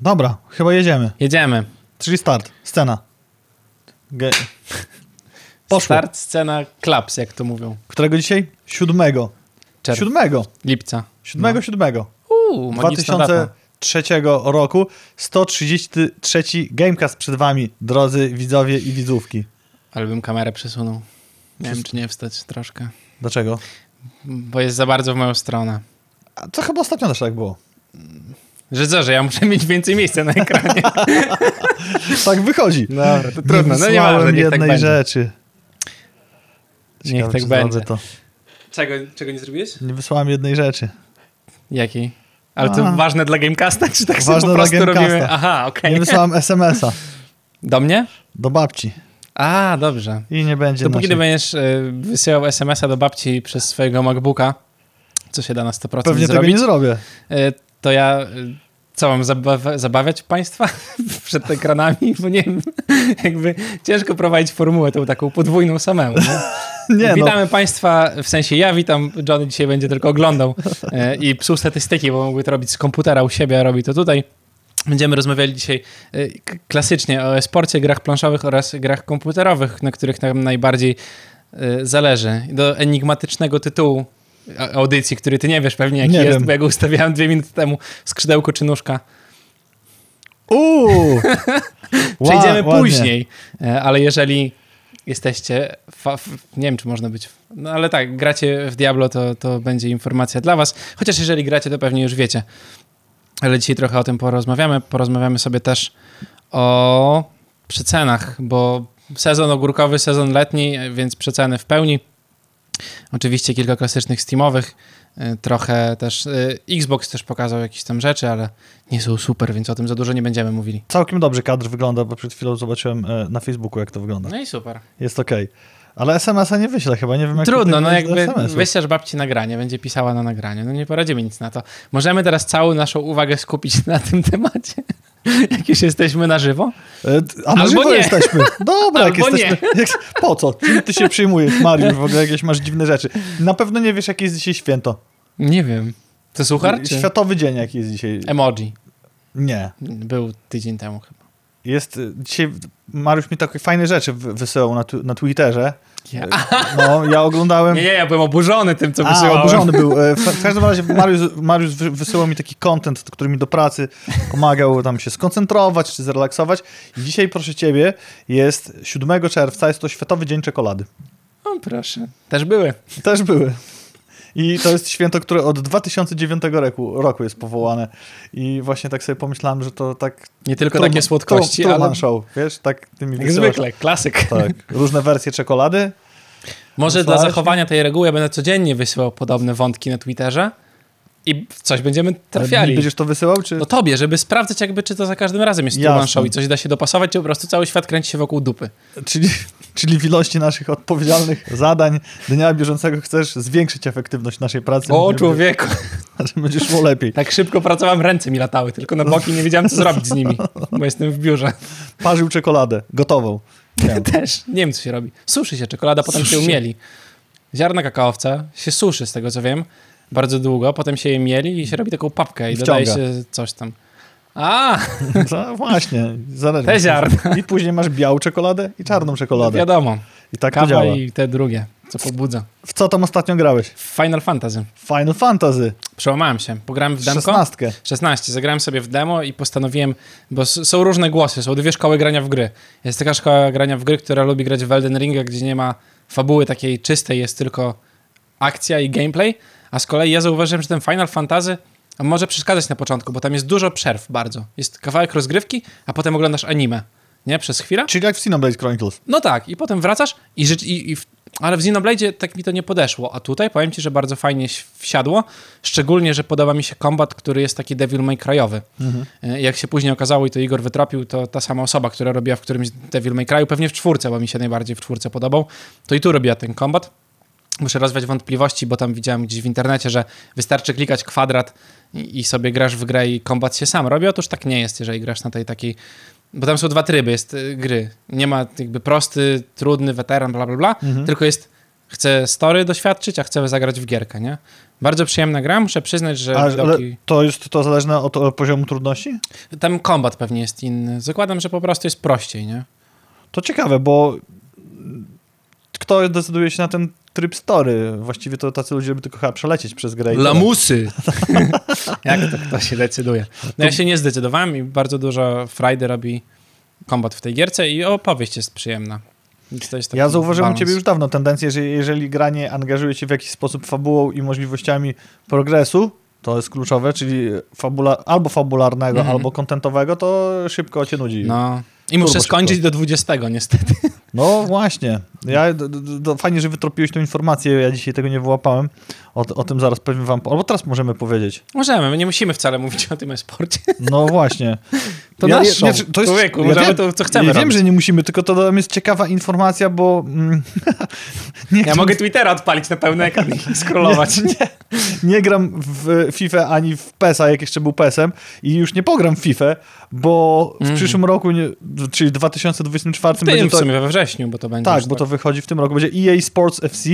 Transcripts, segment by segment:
Dobra, chyba jedziemy. Jedziemy. Czyli start, scena. Ge Poszło. Start, scena, klaps, jak to mówią. Którego dzisiaj? Siódmego. Czerw. Siódmego. Lipca. Siódmego, siódmego. Uuu, magiczna data. 2003 roku. 133 Gamecast przed wami, drodzy widzowie i widzówki. Ale bym kamerę przesunął. Nie wiem, czy nie wstać troszkę. Dlaczego? Bo jest za bardzo w moją stronę. A to chyba ostatnio też tak było. Że co, że ja muszę mieć więcej miejsca na ekranie. Tak wychodzi. Dobra, to trudno. No nie wysłałem ważne, niech tak jednej będzie. rzeczy. Niech Ciekawe, tak czy będzie. To. Czego, czego nie zrobiłeś? Nie wysłałem jednej rzeczy. Jakiej? Ale to A. ważne dla Gamecasta, czy tak sobie Ważne po dla prostu robimy? Gamecasta. Aha, okej. Nie wysłałem SMS-a Do mnie? do babci. A, dobrze. I nie będzie To póki naszej... ty będziesz y, wysyłał SMS-a do babci przez swojego MacBooka, co się da na 100% Pewnie tego zrobić, nie zrobię. y, to ja y, co mam zabaw- zabawiać państwa przed ekranami? Bo nie wiem, jakby ciężko prowadzić formułę tą taką podwójną samemu. Nie? Nie no. Witamy państwa, w sensie ja witam, Johnny dzisiaj będzie tylko oglądał y, i psuł statystyki, bo mógłby to robić z komputera u siebie, a robi to tutaj. Będziemy rozmawiali dzisiaj k- klasycznie o e-sporcie, grach planszowych oraz grach komputerowych, na których nam najbardziej y, zależy. Do enigmatycznego tytułu audycji, który ty nie wiesz pewnie jaki Nie jest, wiem. bo ja go ustawiałem dwie minuty temu, skrzydełko czy nóżka. Uuu! Przejdziemy ładnie. później, e, ale jeżeli jesteście, nie wiem czy można być, no ale tak, gracie w Diablo, to, to będzie informacja dla was, chociaż jeżeli gracie, to pewnie już wiecie. Ale dzisiaj trochę o tym porozmawiamy. Porozmawiamy sobie też o przecenach, bo sezon ogórkowy, sezon letni, więc przeceny w pełni. Oczywiście kilka klasycznych Steamowych, y, trochę też y, Xbox też pokazał jakieś tam rzeczy, ale nie są super, więc o tym za dużo nie będziemy mówili. Całkiem dobrze kadr wygląda, bo przed chwilą zobaczyłem e, na Facebooku, jak to wygląda. No i super. Jest okej. Ale SMS-a nie wyślę chyba, nie wiem jak Trudno, no jakby wyślesz babci nagranie, będzie pisała na nagranie. No nie poradzimy nic na to. Możemy teraz całą naszą uwagę skupić na tym temacie, jak już jesteśmy na żywo. E, A na Albo żywo nie. jesteśmy. Dobra, jak Albo jesteśmy. Jak, po co? Czym ty się przyjmujesz, Mariusz? W ogóle jakieś masz dziwne rzeczy. Na pewno nie wiesz, jakie jest dzisiaj święto. Nie wiem. To suchar Światowy dzień, jaki jest dzisiaj. emoji? Nie. Był tydzień temu chyba. Jest y, dzisiaj. Mariusz mi takie fajne rzeczy wy- wysyłał na, tu, na Twitterze. Ja. No, ja oglądałem. Nie, nie, ja byłem oburzony tym, co A, wysyłałem. oburzony był. E, W, każdym razie Mariusz, Mariusz wy- wysyłał mi taki content, który mi do pracy pomagał tam się skoncentrować czy zrelaksować. I dzisiaj, proszę ciebie, jest 7 czerwca, jest to Światowy Dzień Czekolady. O, proszę. Też były. Też były. I to jest święto, które od 2009 roku, roku jest powołane. I właśnie tak sobie pomyślałem, że to tak... Nie tylko Truman- takie słodkości, Tru- Truman ale Show, wiesz? Tak ty mi jak wysyłasz- zwykle, klasyk. Tak, różne wersje czekolady. Może dla Wysłałeś? zachowania tej reguły ja będę codziennie wysyłał podobne wątki na Twitterze i coś będziemy trafiali. Będziesz to wysyłał, czy... No tobie, żeby sprawdzać jakby, czy to za każdym razem jest Jasne. Show i coś da się dopasować, czy po prostu cały świat kręci się wokół dupy. Czyli, czyli w ilości naszych odpowiedzialnych zadań dnia bieżącego chcesz zwiększyć efektywność naszej pracy. O człowieku, będzie szło lepiej. tak szybko pracowałem, ręce mi latały, tylko na boki nie wiedziałem, co zrobić z nimi, bo jestem w biurze. Parzył czekoladę, gotową. Nie. Też, nie wiem, co się robi. Suszy się czekolada, potem Suszy się się. umieli. Ziarna kakaowca się suszy, z tego co wiem, bardzo długo, potem się je mieli i się robi taką papkę i Wciąga. dodaje się coś tam. A, No, właśnie, zależy. Te ziarna. I później masz białą czekoladę i czarną czekoladę. wiadomo, I tak to kawa działa. i te drugie, co pobudza. W co tam ostatnio grałeś? Final Fantasy. Final Fantasy. Przełamałem się. Pograłem w demko. 16. 16. Zagrałem sobie w demo i postanowiłem, bo są różne głosy, są dwie szkoły grania w gry. Jest taka szkoła grania w gry, która lubi grać w Elden Ringa, gdzie nie ma fabuły takiej czystej, jest tylko akcja i gameplay, a z kolei ja zauważyłem, że ten Final Fantasy może przeszkadzać na początku, bo tam jest dużo przerw bardzo. Jest kawałek rozgrywki, a potem oglądasz anime, nie? Przez chwilę. Czyli jak w Xenoblade Chronicles. No tak, i potem wracasz i, i, i w, ale w Xenoblade tak mi to nie podeszło, a tutaj powiem ci, że bardzo fajnie wsiadło, szczególnie, że podoba mi się kombat, który jest taki Devil May Cry'owy. E, Jak się później okazało i to Igor wytropił, to ta sama osoba, która robiła w którymś Devil May Cry'u, pewnie w czwórce, bo mi się najbardziej w czwórce podobał, to i tu robiła ten kombat. Muszę rozwiać wątpliwości, bo tam widziałem gdzieś w internecie, że wystarczy klikać kwadrat i, i sobie grasz w grę i kombat się sam robi. Otóż tak nie jest, jeżeli grasz na tej takiej bo tam są dwa tryby jest y, gry. Nie ma jakby prosty, trudny, weteran, bla, bla, bla, tylko jest chcę story doświadczyć, a chcę zagrać w gierkę, nie? Bardzo przyjemna gra, muszę przyznać, że A, ale widoki... to jest to zależne od, od poziomu trudności? Tam kombat pewnie jest inny. Zakładam, że po prostu jest prościej, nie? To ciekawe, bo kto decyduje się na ten tryb story? Właściwie to tacy ludzie by tylko chyba przelecieć przez grę. Lamusy! Jak to kto się decyduje? No ja się nie zdecydowałem i bardzo dużo frajdy robi kombat w tej gierce i opowieść jest przyjemna. Ja zauważyłem u balans. ciebie już dawno tendencję, że jeżeli gra nie angażuje cię w jakiś sposób fabułą i możliwościami progresu, to jest kluczowe, czyli fabula, albo fabularnego, Mhm. albo kontentowego, to szybko cię nudzi. No, No. I muszę Turbo skończyć do 20 niestety. właśnie. Ja, d, d, d, fajnie, że wytropiłeś tą informację, ja dzisiaj tego nie wyłapałem. O, o tym zaraz pewnie wam, albo teraz możemy powiedzieć. Możemy, my nie musimy wcale mówić o tym e-sporcie. No właśnie. To Ja- nasz show. znaczy, to jest- Człowieku, ja wiem- to, co chcemy Ja wiem, że nie musimy, tylko to jest ciekawa informacja, bo... Mm, nie Ja chcę- mogę Twittera odpalić na pełny ekran i scrollować. Nie, nie, nie gram w FIFA ani w PESa, jak jeszcze był PESem i już nie pogram w FIFA, bo w Mhm. przyszłym roku, nie, czyli 2024 W tym będzie w to... sumie we wrześniu, bo to będzie Tak, bo to wychodzi w tym roku, będzie EA Sports FC,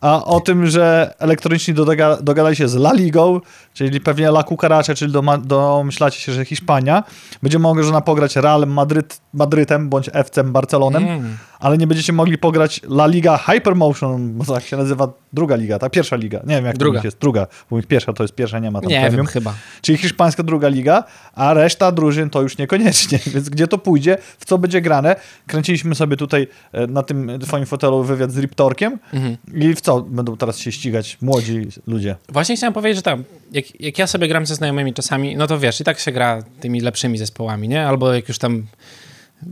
a o tym, że elektroniczni doga- dogadali się z La Ligą, czyli pewnie La Cucaracha, czyli domyślacie się, że Hiszpania, będzie można pograć Real Madryt, Madrytem bądź FC Barcelonem, Mm. Ale nie będziecie mogli pograć La Liga Hypermotion, bo tak się nazywa druga liga, ta pierwsza liga. Nie wiem, jak Druga. to jest druga, bo pierwsza to jest pierwsza, nie ma tam Nie premium. wiem, chyba. Czyli hiszpańska druga liga, a reszta drużyn to już niekoniecznie. Więc gdzie to pójdzie, w co będzie grane? Kręciliśmy sobie tutaj e, na tym twoim fotelu wywiad z Riptorkiem Mhm. i w co będą teraz się ścigać młodzi ludzie? Właśnie chciałem powiedzieć, że tam, jak, jak ja sobie gram ze znajomymi czasami, no to wiesz, i tak się gra tymi lepszymi zespołami, nie? Albo jak już tam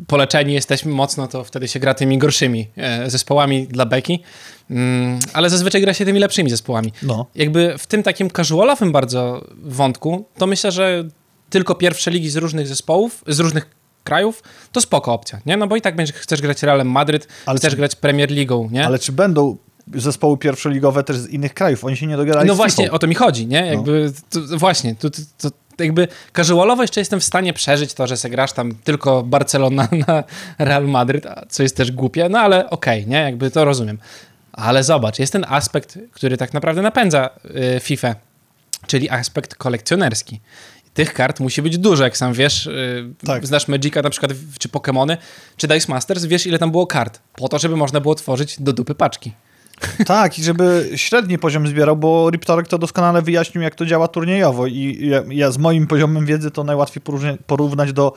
poleczeni jesteśmy mocno, to wtedy się gra tymi gorszymi e, zespołami dla beki, mm, ale zazwyczaj gra się tymi lepszymi zespołami. No. Jakby w tym takim casualowym bardzo wątku, to myślę, że tylko pierwsze ligi z różnych zespołów, z różnych krajów, to spoko opcja, nie? No bo i tak będziesz, chcesz grać Realem Madryt, Ale chcesz czy- grać Premier Ligą, nie? Ale czy będą zespoły pierwszoligowe też z innych krajów? Oni się nie dogadali No właśnie, o to mi chodzi, nie? Jakby, to, właśnie, to, to jakby casualowo jeszcze jestem w stanie przeżyć to, że se grasz tam tylko Barcelona na Real Madryt, a co jest też głupie, no ale okej, nie? Jakby to rozumiem. Ale zobacz, jest ten aspekt, który tak naprawdę napędza y, FIFA, czyli aspekt kolekcjonerski. Tych kart musi być dużo, jak sam wiesz, y, Tak. znasz Magica na przykład, czy Pokémony, czy Dice Masters, wiesz ile tam było kart, po to, żeby można było tworzyć do dupy paczki. Tak, i żeby średni poziom zbierał, bo Riptorek to doskonale wyjaśnił, jak to działa turniejowo i ja, ja z moim poziomem wiedzy to najłatwiej porównać do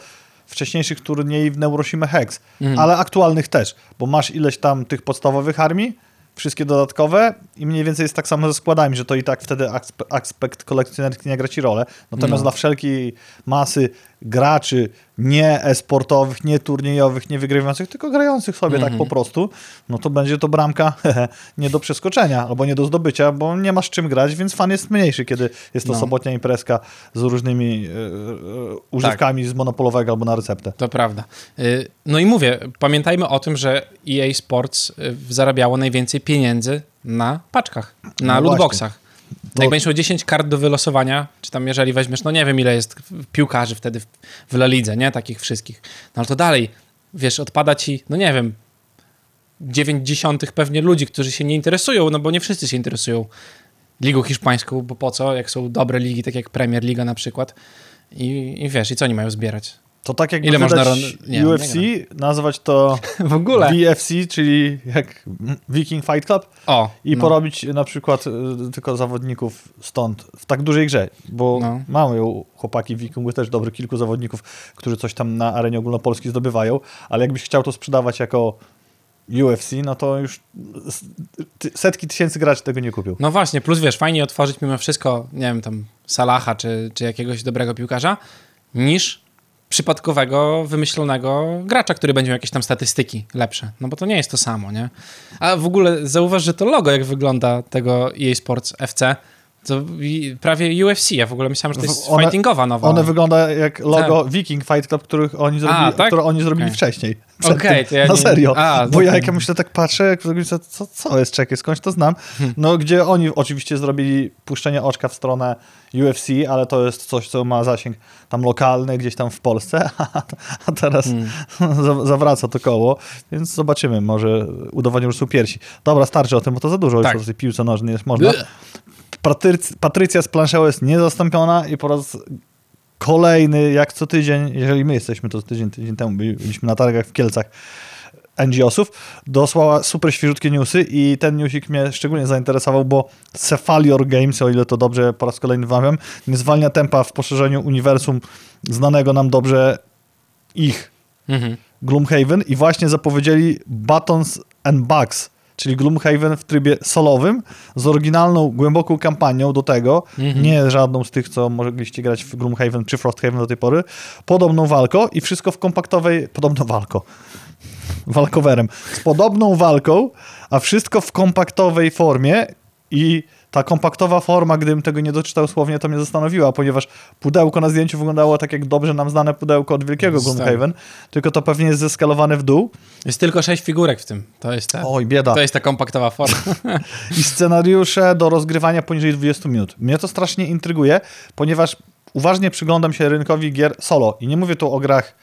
wcześniejszych turniejów w Neuroshima Hex, Mhm. ale aktualnych też, bo masz ileś tam tych podstawowych armii, wszystkie dodatkowe i mniej więcej jest tak samo ze składami, że to i tak wtedy aspe- aspekt kolekcjonerski nie gra ci rolę. Natomiast No. dla wszelkiej masy graczy nie e-sportowych, nie turniejowych, nie wygrywających, tylko grających sobie tak Mhm. po prostu, no to będzie to bramka nie do przeskoczenia albo nie do zdobycia, bo nie masz czym grać, więc fan jest mniejszy, kiedy jest to No. sobotnia imprezka z różnymi e, używkami z monopolowego albo na receptę. To prawda. Y, No i mówię, pamiętajmy o tym, że EA Sports y, zarabiało najwięcej pieniędzy na paczkach, na No lootboxach. To- Jak będziesz miał 10 kart do wylosowania, czy tam jeżeli weźmiesz, no nie wiem ile jest piłkarzy wtedy w, w La Lidze, nie? Takich wszystkich. No ale to dalej, wiesz, odpada ci, no nie wiem, 9 dziesiątych pewnie ludzi, którzy się nie interesują, no bo nie wszyscy się interesują ligą hiszpańską, bo po co, jak są dobre ligi, tak jak Premier Liga na przykład. I, i wiesz, i co oni mają zbierać? To tak jakby Ile można ron- nie, UFC, nazwać to W ogóle. VFC, czyli jak Viking Fight Club O, i no. porobić na przykład y, tylko zawodników stąd w tak dużej grze, bo No. mamy chłopaki w Wikingu też dobrych kilku zawodników, którzy coś tam na arenie ogólnopolskiej zdobywają, ale jakbyś chciał to sprzedawać jako UFC, no to już setki tysięcy graczy tego nie kupił. No właśnie, plus wiesz, fajnie otworzyć mimo wszystko, nie wiem, tam Salaha czy, czy jakiegoś dobrego piłkarza, niż przypadkowego, wymyślonego gracza, który będzie miał jakieś tam statystyki lepsze. No bo to nie jest to samo, nie? A w ogóle zauważ, że to logo, jak wygląda tego EA Sports FC, to prawie UFC. Ja w ogóle myślałem, że to jest One- fightingowa nowa. One wygląda jak logo Viking Fight Club, których oni zrobili, tak? które oni zrobili Okej. wcześniej. Okej, tym. to ja Na nie- serio. A, bo ja jak ja myślę tak patrzę, jak co, co, jest, czekaj, skądś to znam. Hmm. No gdzie oni oczywiście zrobili puszczenie oczka w stronę UFC, ale to jest coś, co ma zasięg tam lokalny, gdzieś tam w Polsce, a teraz Hmm. za- zawraca to koło, więc zobaczymy, może udowodnią, że są piersi. Dobra, starczy o tym, bo to za dużo Tak. już o tej piłce nożnej jest można. Patrycja z planszą jest niezastąpiona i po raz kolejny, jak co tydzień, jeżeli my jesteśmy, to tydzień, tydzień temu byliśmy na targach w Kielcach NGO-sów, dosłała super świeżutkie newsy i ten newsik mnie szczególnie zainteresował, bo Cephalior Games, o ile to dobrze po raz kolejny wymawiam, nie zwalnia tempa w poszerzeniu uniwersum znanego nam dobrze ich. Mhm. Gloomhaven i właśnie zapowiedzieli Buttons and Bugs, czyli Gloomhaven w trybie solowym z oryginalną, głęboką kampanią do tego, Mhm. nie żadną z tych, co mogliście grać w Gloomhaven czy Frosthaven do tej pory, podobną walką i wszystko w kompaktowej, podobno walko, walkowerem, z podobną walką, a wszystko w kompaktowej formie i ta kompaktowa forma, gdybym tego nie doczytał słownie, to mnie zastanowiła, ponieważ pudełko na zdjęciu wyglądało tak jak dobrze nam znane pudełko od wielkiego. Gloomhaven, tylko to pewnie jest zeskalowane w dół. Jest tylko sześć figurek w tym. To jest ta, Oj, bieda. to jest ta kompaktowa forma. I scenariusze do rozgrywania poniżej 20 minut. Mnie to strasznie intryguje, ponieważ uważnie przyglądam się rynkowi gier solo. I nie mówię tu o grach,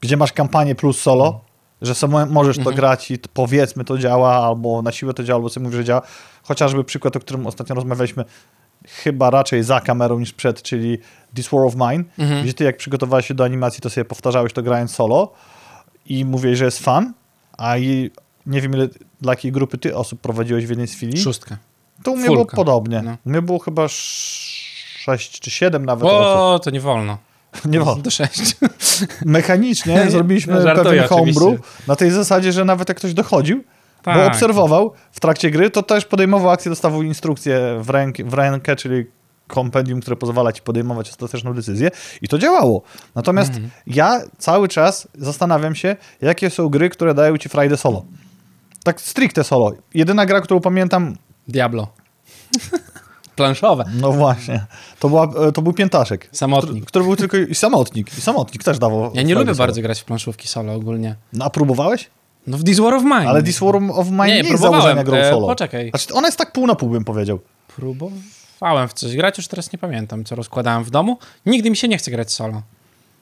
gdzie masz kampanię plus solo, że samo możesz to grać i powiedzmy to działa, albo na siłę to działa, albo sobie mówisz, że działa. Chociażby przykład, o którym ostatnio rozmawialiśmy, chyba raczej za kamerą niż przed, czyli This War of Mine, Mhm. gdzie ty jak przygotowałeś się do animacji, to sobie powtarzałeś to grając solo i mówiłeś, że jest fan, a i nie wiem ile, dla jakiej grupy ty osób prowadziłeś w jednej z chwili. Szóstka. To u mnie Fulka. było podobnie. No. U mnie było chyba sz- sześć czy siedem nawet osób. O, to nie wolno. Nie wolno. Do sześć. Mechanicznie zrobiliśmy Żartuję pewien homebrew na tej zasadzie, że nawet jak ktoś dochodził, bo Tak. obserwował w trakcie gry, to też podejmował akcję, dostawał instrukcję w, ręk, w rękę, czyli kompendium, które pozwala ci podejmować ostateczną decyzję i to działało. Natomiast Mhm. ja cały czas zastanawiam się, jakie są gry, które dają ci frajdę solo. Tak stricte solo. Jedyna gra, którą pamiętam, Diablo. Planszowe. no właśnie, to, była, e, to był Piętaszek. Samotnik. Który, który był tylko i samotnik. I samotnik też dawał. Ja nie lubię solo. bardzo grać w planszówki solo ogólnie. No, a próbowałeś? No w This War of Mine. Ale This War of Mine nie, Nie, jest próbowałem. założenia grą E, solo. poczekaj. Znaczy, ona jest tak pół na pół, bym powiedział. Próbowałem w coś grać, już teraz nie pamiętam, co rozkładałem w domu. Nigdy mi się nie chce grać solo.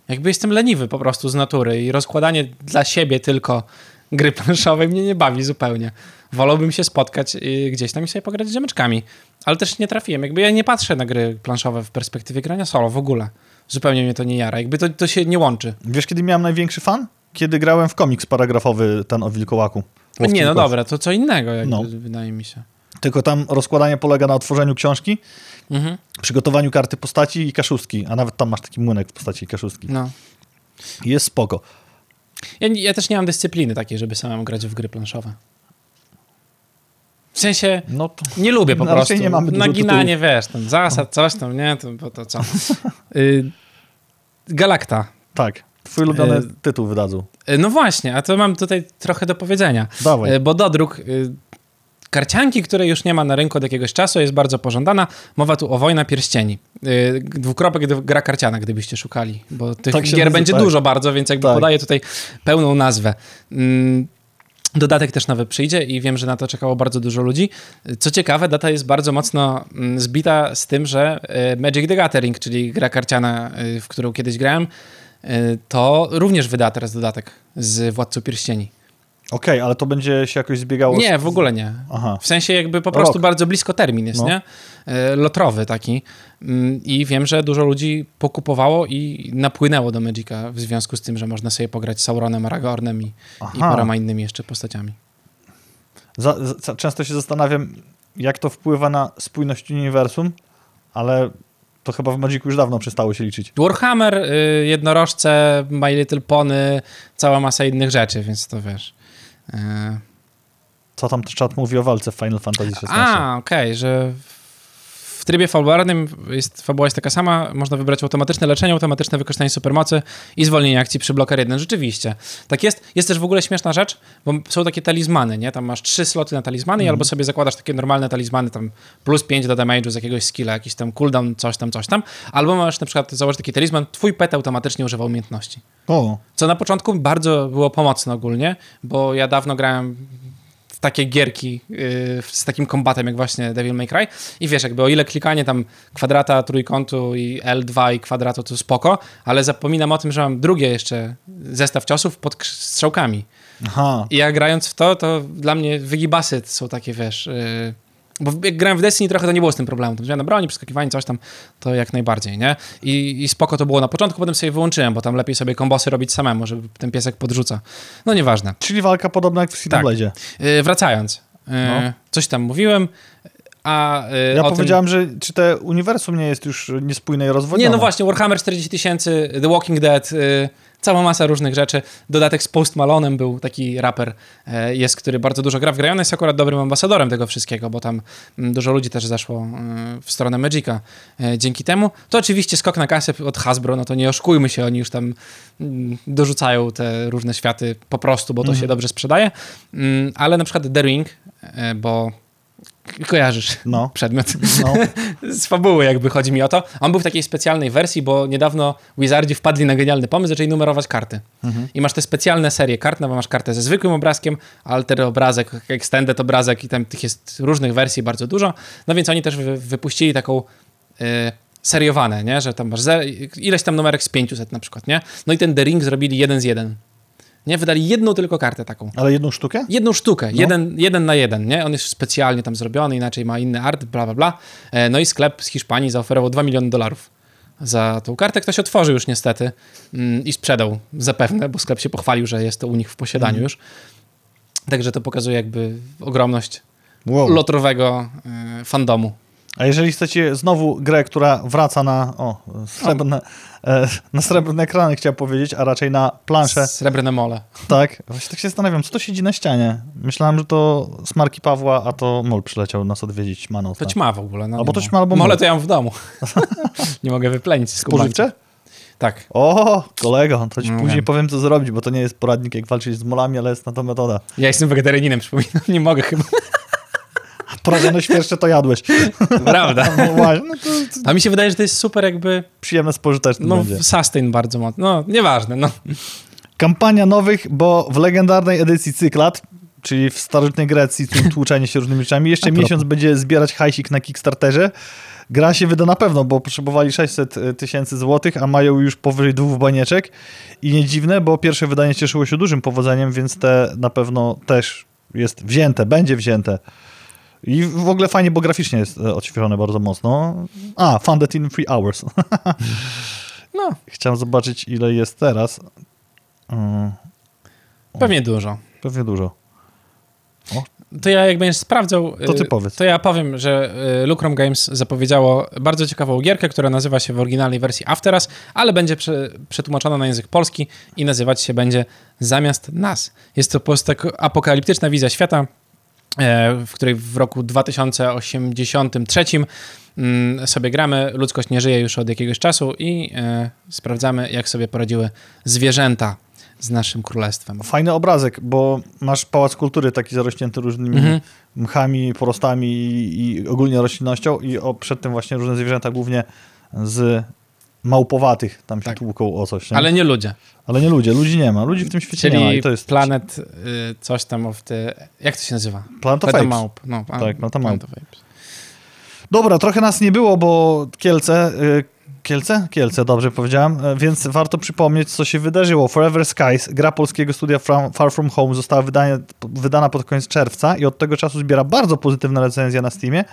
Jakby jestem leniwy po prostu z natury i rozkładanie dla siebie tylko gry planszowej mnie nie bawi zupełnie. Wolałbym się spotkać gdzieś tam i sobie pograć z ziomeczkami. Ale też nie trafiłem. Jakby ja nie patrzę na gry planszowe w perspektywie grania solo w ogóle. Zupełnie mnie to nie jara. Jakby to, to się nie łączy. Wiesz, kiedy miałem największy fan? Kiedy grałem w komiks paragrafowy, ten o wilkołaku. Łowcy nie, no dobra, to co innego jakby, No. wydaje mi się. Tylko tam rozkładanie polega na otworzeniu książki, Mhm. przygotowaniu karty postaci i kaszustki, a nawet tam masz taki młynek w postaci kaszustki. No. Jest spoko. Ja, ja też nie mam dyscypliny takiej, żeby samemu grać w gry planszowe. W sensie, No to... nie lubię po No, prostu. nie mamy Naginanie, wiesz, tam zasad, coś tam, nie, to, bo to co. Y, Galakta. Tak. Twój ulubiony E, tytuł wydadzą. Y, No właśnie, a to mam tutaj trochę do powiedzenia. Dawaj. Y, Bo dodruk y, karcianki, której już nie ma na rynku od jakiegoś czasu, jest bardzo pożądana. Mowa tu o Wojna Pierścieni. Y, Dwukropek gra karciana, gdybyście szukali, bo tych Tak gier będzie tak. dużo bardzo, więc jakby Tak. podaję tutaj pełną nazwę. Mm, Dodatek też nowy przyjdzie i wiem, że na to czekało bardzo dużo ludzi. Co ciekawe, data jest bardzo mocno mm, zbita z tym, że y, Magic the Gathering, czyli gra karciana, y, w którą kiedyś grałem, y, to również wyda teraz dodatek z Władcą Pierścieni. Okej, ale to będzie się jakoś zbiegało... Nie, w ogóle nie. Aha. W sensie jakby po prostu Rok. bardzo blisko termin jest, No. nie? E, Lotrowy taki. Mm, I wiem, że dużo ludzi pokupowało i napłynęło do Magica w związku z tym, że można sobie pograć z Sauronem, Aragornem i, i paroma innymi jeszcze postaciami. Za, za, często się zastanawiam, jak to wpływa na spójność uniwersum, ale to chyba w Magicu już dawno przestało się liczyć. Warhammer, y, jednorożce, My Little Pony, cała masa innych rzeczy, więc to wiesz. E, Co tam czat mówi o walce w Final Fantasy XVI? A, okej, że w trybie fabularnym jest, fabuła jest taka sama, można wybrać automatyczne leczenie, automatyczne wykorzystanie supermocy i zwolnienie akcji przy bloker 1. Rzeczywiście. Tak jest. Jest też w ogóle śmieszna rzecz, bo są takie talizmany, nie? Tam masz trzy sloty na talizmany i albo sobie zakładasz takie normalne talizmany, tam plus 5 do damage'u z jakiegoś skilla, jakiś tam cooldown, coś tam, coś tam, albo masz na przykład, załóż taki talizman, twój pet automatycznie używa umiejętności. O, Co na początku bardzo było pomocne ogólnie, bo ja dawno grałem w takie gierki yy, z takim kombatem jak właśnie Devil May Cry i wiesz, jakby o ile klikanie tam kwadrata, trójkątu i L2 i kwadratu to spoko, ale zapominam o tym, że mam drugie jeszcze zestaw ciosów pod strzałkami. aha. I ja grając w to, to dla mnie wygibasy są takie, wiesz... Yy, bo jak grałem w Destiny, trochę to nie było z tym problemu. Tam zmiana broni, przeskakiwanie, coś tam, to jak najbardziej, nie? I, I spoko to było na początku, potem sobie wyłączyłem, bo tam lepiej sobie kombosy robić samemu, żeby ten piesek podrzuca. No nieważne. Czyli walka podobna jak w Tak. Xenoblade. Yy, wracając. Yy, No. Coś tam mówiłem, a yy, Ja powiedziałem, że czy te uniwersum nie jest już niespójne i tym... rozwodnione. Nie, no właśnie, Warhammer 40 tysięcy, The Walking Dead, yy, cała masa różnych rzeczy. Dodatek z Post Malonem był taki raper, e, jest, który bardzo dużo gra w grę. On jest akurat dobrym ambasadorem tego wszystkiego, bo tam mm, dużo ludzi też zaszło e, w stronę Magica e, dzięki temu. To oczywiście skok na kasę od Hasbro, no to nie oszukujmy się, oni już tam mm, dorzucają te różne światy po prostu, bo to Mhm. się dobrze sprzedaje. Mm, Ale na przykład The Ring, bo kojarzysz No, przedmiot no. z fabuły jakby chodzi mi o to. On był w takiej specjalnej wersji, bo niedawno Wizardzi wpadli na genialny pomysł, zaczęli numerować karty. Mhm. I masz te specjalne serie kart, no bo masz kartę ze zwykłym obrazkiem, alter obrazek, extended obrazek i tam tych jest różnych wersji bardzo dużo. No więc oni też wy, wypuścili taką y, seriowane, nie? Że tam masz ileś tam numerek z 500 na przykład, nie? No i ten The Ring zrobili jeden z jeden. Nie? Wydali jedną tylko kartę taką. Ale jedną sztukę? Jedną sztukę, No. jeden, jeden na jeden, nie? On jest specjalnie tam zrobiony, inaczej ma inny art, bla, bla, bla. E, No i sklep z Hiszpanii zaoferował 2 miliony dolarów za tą kartę. Ktoś otworzył już niestety mm, i sprzedał zapewne, bo sklep się pochwalił, że jest to u nich w posiadaniu Mhm. już. Także to pokazuje jakby ogromność Wow. lotrowego e, fandomu. A jeżeli chcecie znowu grę, która wraca na, o, srebrne, e, na srebrne ekrany, chciałem powiedzieć, a raczej na planszę, Srebrne mole. tak, właśnie tak się zastanawiam, co to siedzi na ścianie? Myślałem, że to smarki Pawła, a to Mol przyleciał nas odwiedzić, Manos. To ćma w ogóle. No, Albo to ma. ćma, albo Mole mole. to ja mam w domu. nie mogę wyplenić. Spożywcze? Tak. O, kolego, to ci No później wiem. powiem, co zrobić, bo to nie jest poradnik, jak walczyć z molami, ale jest na to metoda. Ja jestem wegetarianinem, przypominam. Nie mogę chyba. Porażone świerszcze to jadłeś. Prawda. No właśnie, no to, to A mi się wydaje, że to jest super jakby przyjemne, spożyteczne No, będzie. sustain bardzo mocno. No, nieważne, no. Kampania nowych, bo w legendarnej edycji Cyklat, czyli w starożytnej Grecji tł- tłuczenie się różnymi rzeczami, jeszcze miesiąc będzie zbierać hajsik na Kickstarterze. Gra się wyda na pewno, bo potrzebowali 600 tysięcy złotych, a mają już powyżej dwóch banieczek. I nie dziwne, bo pierwsze wydanie cieszyło się dużym powodzeniem, więc te na pewno też jest wzięte, będzie wzięte. I w ogóle fajnie, bo graficznie jest e, odświeżone bardzo mocno. A, funded in three hours. No, Chciałem zobaczyć, ile jest teraz. Mm, pewnie dużo. Pewnie dużo. To ja jak będziesz sprawdzał, To ty powiedz. to ja powiem, że y, Lucrum Games zapowiedziało bardzo ciekawą gierkę, która nazywa się w oryginalnej wersji After Us, ale będzie prze, przetłumaczona na język polski i nazywać się będzie Zamiast Nas. Jest to apokaliptyczna wizja świata, e, w której w roku 2083 mm, sobie gramy. Ludzkość nie żyje już od jakiegoś czasu i e, sprawdzamy, jak sobie poradziły zwierzęta z naszym królestwem. Fajny obrazek, bo masz pałac kultury taki zarośnięty różnymi Mhm. mchami, porostami i, i ogólnie roślinnością i o, przed tym właśnie różne zwierzęta, głównie z małpowatych tam się Tak. tłuką o coś. Nie? Ale nie ludzie. Ale nie ludzie, ludzi nie ma. Ludzi w tym świecie nie ma Czyli i to jest Planet, y, coś tam of the... Jak to się nazywa? Planet of Apes. Małp. No, a, Tak, Planet Planet of Apes. Dobra, trochę nas nie było, bo Kielce... Y, Kielce? Kielce, dobrze powiedziałem. E, Więc warto przypomnieć, co się wydarzyło. Forever Skies, gra polskiego studia Far From Home, została wydanie, wydana pod koniec czerwca i od tego czasu zbiera bardzo pozytywne recenzje na Steamie.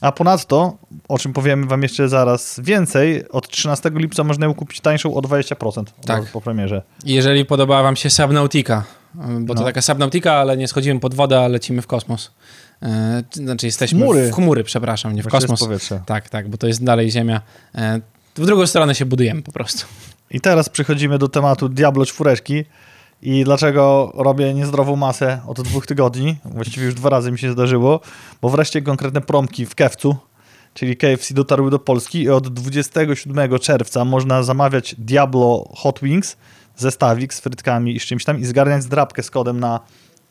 A ponadto, o czym powiemy wam jeszcze zaraz więcej, od 13 lipca można ją kupić tańszą o 20% od Tak. po premierze. Jeżeli podobała wam się Subnautica, bo to No. taka Subnautica, ale nie schodzimy pod wodę, a lecimy w kosmos. E, Znaczy jesteśmy Chmury. w chmury, przepraszam, nie w Właśnie jest kosmos. powietrze. Tak, tak, bo to jest dalej Ziemia. E, W drugą stronę się budujemy po prostu. I teraz przechodzimy do tematu Diablo 4 i dlaczego robię niezdrową masę od dwóch tygodni. Właściwie już dwa razy mi się zdarzyło, bo wreszcie konkretne promki w kewcu czyli KFC, dotarły do Polski i od 27 czerwca można zamawiać Diablo Hot Wings, zestawik z frytkami i z czymś tam i zgarniać zdrabkę z kodem na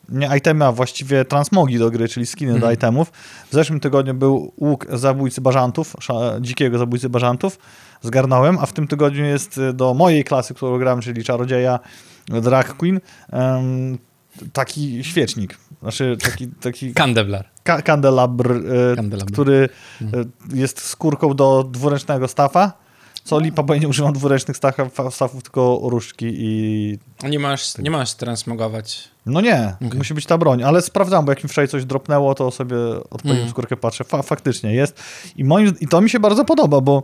nie itemy, a właściwie transmogi do gry, czyli skiny do Mhm. itemów. W zeszłym tygodniu był łuk zabójcy bażantów, dzikiego zabójcy bażantów, zgarnąłem, a w tym tygodniu jest do mojej klasy, którą gram, czyli czarodzieja Drag Queen, em, taki świecznik. Znaczy taki, taki Kandeblar. ka- kandelabr, e, Kandelabr. który e, jest skórką do dwuręcznego stafa. Co lipa, bo ja nie używam dwuręcznych stafa- stafów, tylko różdżki i... Nie masz, nie masz transmogować. No nie, Okej. musi być ta broń, ale sprawdzam, bo jak mi wczoraj coś dropnęło, to sobie odpowiednią Mhm. skórkę patrzę. Fa faktycznie jest. I, moim, I to mi się bardzo podoba, bo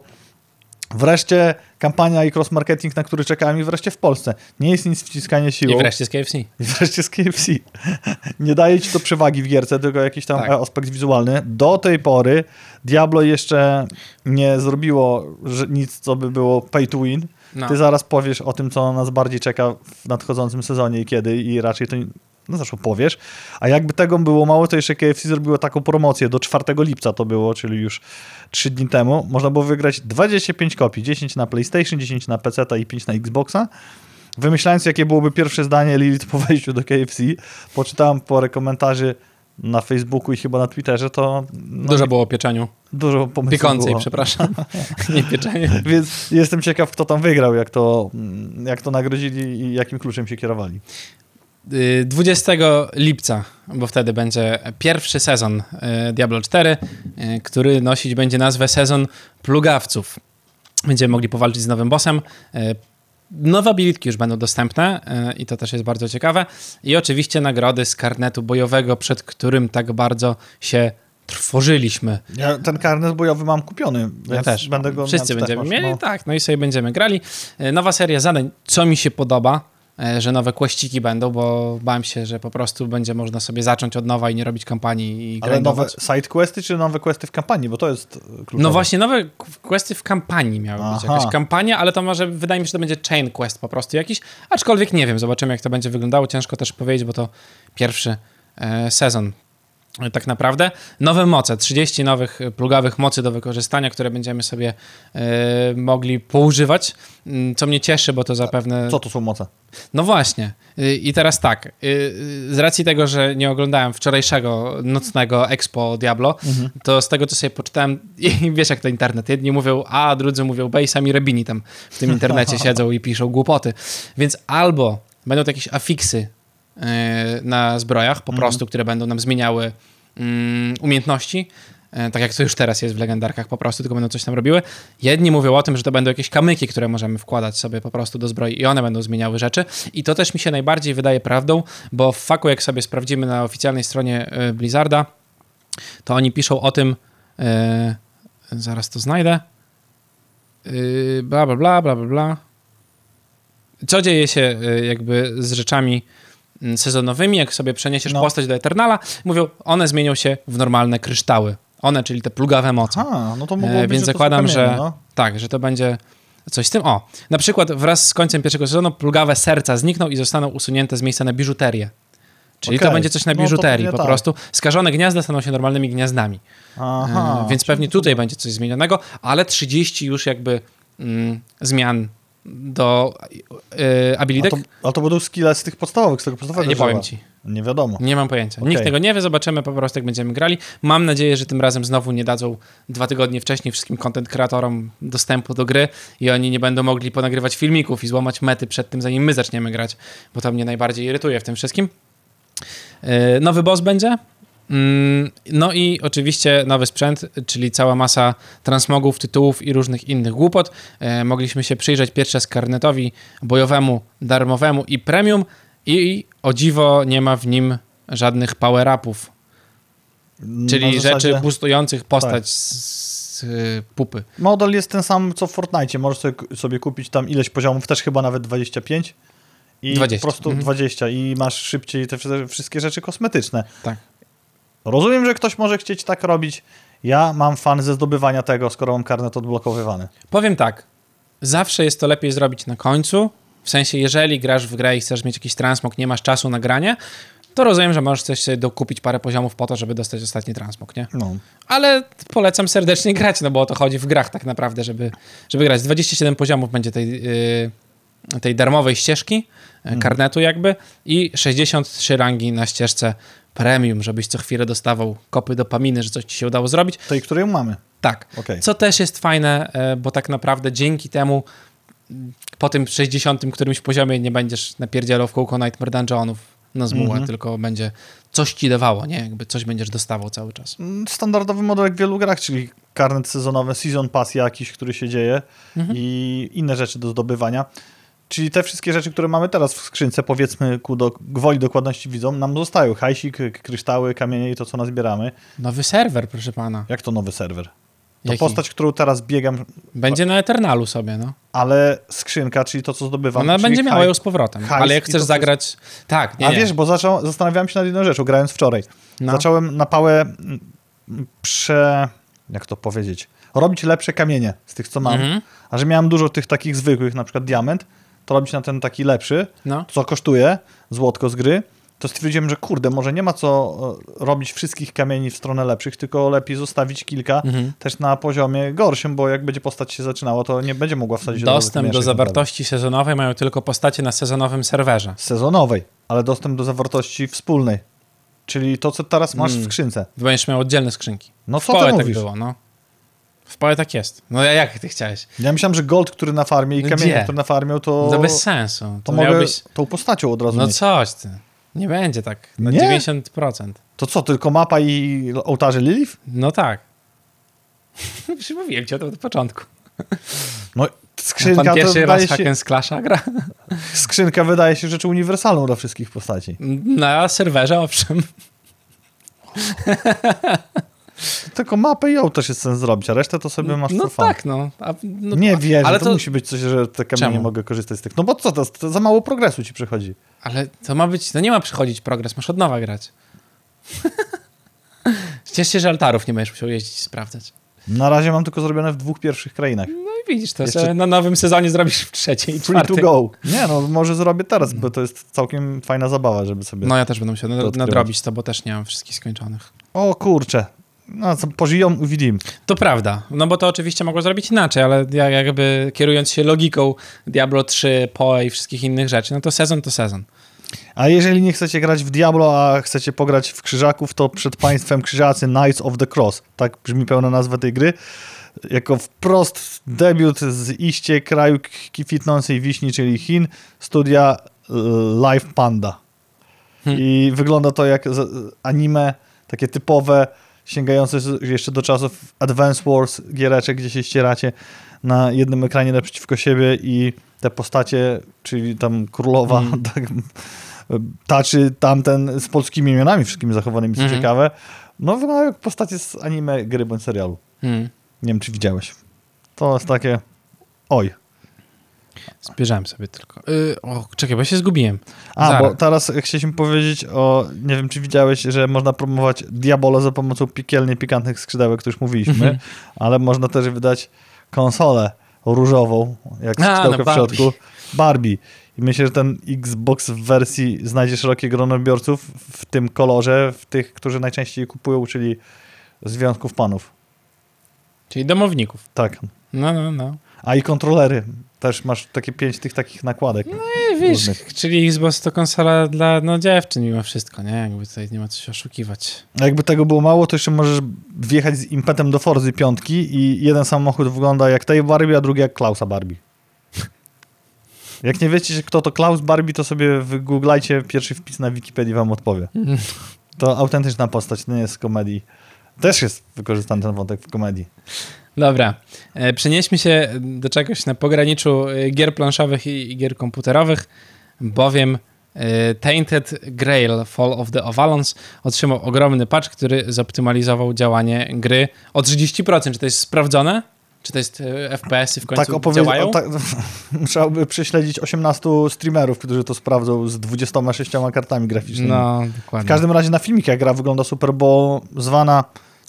wreszcie kampania i cross-marketing, na który czekałem i wreszcie w Polsce. Nie jest nic wciskanie siłą. I wreszcie z KFC. I wreszcie z KFC. Nie daje ci to przewagi w gierce, tylko jakiś tam Tak. aspekt wizualny. Do tej pory Diablo jeszcze nie zrobiło nic, co by było pay to win. No. Ty zaraz powiesz o tym, co nas bardziej czeka w nadchodzącym sezonie i kiedy i raczej to no zresztą powiesz. A jakby tego było mało, to jeszcze KFC zrobiło taką promocję do 4 lipca to było, czyli już 3 dni temu. Można było wygrać 25 kopii, 10 na PlayStation, 10 na PC i 5 na Xboxa. Wymyślając, jakie byłoby pierwsze zdanie Lilith po wejściu do KFC, poczytałem parę komentarzy na Facebooku i chyba na Twitterze, to no, Dużo było o pieczeniu. dużo pomysłów Piekącej, było. przepraszam. nie pieczenie. Więc jestem ciekaw, kto tam wygrał, jak to, jak to nagrodzili i jakim kluczem się kierowali. Y, 20 lipca, bo wtedy będzie pierwszy sezon y, Diablo 4, y, który nosić będzie nazwę sezon plugawców. Będziemy mogli powalczyć z nowym bossem. Y, Nowe abilitki już będą dostępne y, i to też jest bardzo ciekawe. I oczywiście nagrody z karnetu bojowego, przed którym tak bardzo się trwożyliśmy. Ja ten karnet bojowy mam kupiony, więc Ja też. będę go Wszyscy będziemy masz, mieli, no. tak, no i sobie będziemy grali. Nowa seria zadań, co mi się podoba, że nowe kłeściki będą, bo bałem się, że po prostu będzie można sobie zacząć od nowa i nie robić kampanii i Ale nowe grindować. side questy, czy nowe questy w kampanii, bo to jest e, kluczowe. No właśnie, nowe questy w kampanii miały być. Aha. Jakaś kampania, ale to może, wydaje mi się, że to będzie chain quest po prostu jakiś, aczkolwiek nie wiem, zobaczymy jak to będzie wyglądało. Ciężko też powiedzieć, bo to pierwszy e, sezon e, tak naprawdę. Nowe moce, 30 nowych e, plugawych mocy do wykorzystania, które będziemy sobie e, mogli poużywać, Mm, co mnie cieszy, bo to zapewne... Co to są moce? No właśnie. Y, I teraz tak, y, y, z racji tego, że nie oglądałem wczorajszego nocnego Expo Diablo, Mhm. to z tego, co sobie poczytałem, i wiesz jak to internet, jedni mówią A, drudzy mówią B i sami Rebini tam w tym internecie siedzą i piszą głupoty. Więc albo będą to jakieś afiksy y, na zbrojach, po Mhm. prostu, które będą nam zmieniały mm, umiejętności, e, tak jak to już teraz jest w legendarkach po prostu, tylko będą coś tam robiły. Jedni mówią o tym, że to będą jakieś kamyki, które możemy wkładać sobie po prostu do zbroi i one będą zmieniały rzeczy. I to też mi się najbardziej wydaje prawdą, bo w faku, jak sobie sprawdzimy na oficjalnej stronie e, Blizzarda, to oni piszą o tym, e, zaraz to znajdę, e, bla, bla, bla, bla, bla, bla. Co dzieje się e, jakby z rzeczami sezonowymi, jak sobie przeniesiesz No. postać do Eternala, mówią, one zmienią się w normalne kryształy. One, czyli te plugawe moce. A, no to mogło E, być, więc to zakładam, że No. tak, że to będzie coś z tym. O, na przykład wraz z końcem pierwszego sezonu plugawe serca znikną i zostaną usunięte z miejsca na biżuterię. Czyli to Okej. będzie coś na No to biżuterii pewnie po tak. prostu. Skażone gniazda staną się normalnymi gniazdami. Aha. E, więc pewnie tutaj będzie coś zmienionego, ale 30 już jakby mm, zmian do e, A abilitek. to, a to będą skille z tych podstawowych, z tego podstawowego Nie powiem ci. Nie wiadomo. Nie mam pojęcia. Okej. Nikt tego nie wie, zobaczymy po prostu, jak będziemy grali. Mam nadzieję, że tym razem znowu nie dadzą dwa tygodnie wcześniej wszystkim content kreatorom dostępu do gry i oni nie będą mogli ponagrywać filmików i złamać mety przed tym, zanim my zaczniemy grać, bo to mnie najbardziej irytuje w tym wszystkim. Yy, Nowy boss będzie. Mm, No i oczywiście nowy sprzęt, czyli cała masa transmogów, tytułów i różnych innych głupot. E, Mogliśmy się przyjrzeć pierwszy raz karnetowi bojowemu, darmowemu i premium i o dziwo nie ma w nim żadnych power-upów, czyli zasadzie rzeczy boostujących postać tak. z, z y, pupy. Model jest ten sam, co w Fortnite. Możesz sobie, kupić tam ileś poziomów, też chyba nawet 25. I 20. po prostu Mhm. 20 i masz szybciej te wszy- wszystkie rzeczy kosmetyczne. Tak. Rozumiem, że ktoś może chcieć tak robić. Ja mam fan ze zdobywania tego, skoro mam karnet odblokowywany. Powiem tak, zawsze jest to lepiej zrobić na końcu, w sensie jeżeli grasz w grę i chcesz mieć jakiś transmog, nie masz czasu na granie, to rozumiem, że możesz coś sobie dokupić parę poziomów po to, żeby dostać ostatni transmog, nie? No. Ale polecam serdecznie grać, no bo o to chodzi w grach tak naprawdę, żeby, żeby grać. 27 poziomów będzie tej, yy, tej darmowej ścieżki, yy, karnetu jakby i 63 rangi na ścieżce premium, żebyś co chwilę dostawał kopy dopaminy, że coś ci się udało zrobić. Tej, której mamy. Tak. Okej. Co też jest fajne, e, bo tak naprawdę dzięki temu m, po tym 60 którymś poziomie nie będziesz napierdzielał w kółko Nightmare Dungeonów na zmułę, Mhm. tylko będzie coś ci dawało, nie? Jakby coś będziesz dostawał cały czas. Mm, Standardowy model jak w wielu grach, czyli karnet sezonowy, season pass jakiś, który się dzieje Mhm. i inne rzeczy do zdobywania. Czyli te wszystkie rzeczy, które mamy teraz w skrzynce, powiedzmy ku do, gwoli dokładności widzą, nam zostają. Hajsik, kryształy, kamienie i to, co nazbieramy. Nowy serwer, proszę pana. Jak to nowy serwer? To Jaki? postać, którą teraz biegam, Będzie na Eternalu sobie, no. ale skrzynka, czyli to, co zdobywam. Ona będzie miała ją z powrotem. Ale jak chcesz to, zagrać... Tak, nie, A nie. wiesz, bo zaczął, zastanawiałem się nad jedną rzeczą, grając wczoraj. No. Zacząłem na pałę prze... jak to powiedzieć? Robić lepsze kamienie z tych, co mam. Mhm. A że miałem dużo tych takich zwykłych, na przykład diament, to robić na ten taki lepszy, No. co kosztuje, złotko z gry, to stwierdziłem, że kurde, może nie ma co e, robić wszystkich kamieni w stronę lepszych, tylko lepiej zostawić kilka Mhm. też na poziomie gorszym, bo jak będzie postać się zaczynała, to nie będzie mogła wsadzić Dostęp do naprawdę. zawartości sezonowej mają tylko postacie na sezonowym serwerze. Sezonowej, ale dostęp do zawartości wspólnej. Czyli to, co teraz masz w Mm. skrzynce. Będziesz miał oddzielne skrzynki. No W co Poe tak mówisz? było, no. W tak jest. No ja jak ty chciałeś? Ja myślałem, że gold, który na farmie i No kamienie, które na farmią, to, No bez sensu. To, to mogę miałbyś... tą postacią od razu No mieć. coś ty. Nie będzie tak. Na Nie? 90%. To co, tylko mapa i ołtarze Lilith? No tak. Już mówiłem ci o tym od początku. No, skrzynka pan to pierwszy wydaje raz się, Hack Slasha gra? skrzynka wydaje się rzeczą uniwersalną dla wszystkich postaci. Na serwerze owszem. Tylko mapę i ołtarz jest sens zrobić, a resztę to sobie masz No tak, no. A, no Nie wierzę, ale to, to, musi być coś, że te kamienie Czemu? mogę korzystać z tych. No bo co, to, to za mało progresu ci przychodzi. Ale to ma być, to nie ma przychodzić progres, masz od nowa grać. Ciesz się, że altarów nie będziesz musiał jeździć i sprawdzać. Na razie mam tylko zrobione w dwóch pierwszych krainach. No i widzisz, to Jeszcze- na nowym sezonie zrobisz w trzeciej Free to go. Nie, no może zrobię teraz, bo to jest całkiem fajna zabawa, żeby sobie... No ja też będę musiał nadrobić to, bo też nie mam wszystkich skończonych. O kurczę. No co, pożyją, uwidzimy. To prawda, no bo to oczywiście mogło zrobić inaczej, ale ja jakby kierując się logiką Diablo 3, PoE i wszystkich innych rzeczy, no to sezon to sezon. A jeżeli nie chcecie grać w Diablo, a chcecie pograć w Krzyżaków, to przed państwem Krzyżacy Knights of the Cross. Tak brzmi pełna nazwa tej gry. Jako wprost debiut z iście kraju kwitnącej wiśni, czyli Chin, studia e, Live Panda. Hmm. I wygląda to jak anime, takie typowe, sięgające jeszcze do czasów Advance Wars giereczek, gdzie się ścieracie na jednym ekranie naprzeciwko siebie i te postacie, czyli tam królowa, Mm. tak, ta czy tamten z polskimi imionami wszystkimi zachowanymi, co Mhm. ciekawe, no wyglądają jak postacie z anime, gry bądź serialu. Hmm. Nie wiem, czy widziałeś. To jest takie... Oj. Zbierzałem sobie tylko. Yy, o, czekaj, bo ja się zgubiłem. A, Zaraz. bo teraz chcieliśmy powiedzieć o... Nie wiem, czy widziałeś, że można promować Diabolo za pomocą piekielnie pikantnych skrzydełek, to już mówiliśmy, Mhm. ale można też wydać konsolę różową, jak A, skrzydełka no w Barbie. środku. Barbie. I myślę, że ten Xbox w wersji znajdzie szerokie grono odbiorców w tym kolorze, w tych, którzy najczęściej kupują, czyli Związków Panów. Czyli domowników. Tak. No, no, no. A i kontrolery. Też masz takie pięć tych takich nakładek. I wiesz, Różnych. czyli Xbox to konsola dla no, dziewczyn mimo wszystko, nie? Jakby tutaj nie ma co się oszukiwać. A jakby tego było mało, to jeszcze możesz wjechać z impetem do Forzy piątki i jeden samochód wygląda jak tej Barbie, a drugi jak Klausa Barbie. Jak nie wiecie, kto to Klaus Barbie, to sobie wygooglajcie, pierwszy wpis na Wikipedii wam odpowie. To autentyczna postać, to nie jest z komedii. Też jest wykorzystany ten wątek w komedii. Dobra, e, przenieśmy się do czegoś na pograniczu e, gier planszowych i, gier komputerowych, bowiem e, Tainted Grail Fall of the Avalons otrzymał ogromny patch, który zoptymalizował działanie gry o 30%. Czy to jest sprawdzone? Czy to jest FPS-y w końcu Tak działają? o, tak, trzeba by prześledzić 18 streamerów, którzy to sprawdzą z 26 kartami graficznymi. No, W dokładnie. każdym razie na filmikach gra wygląda super, bo zwana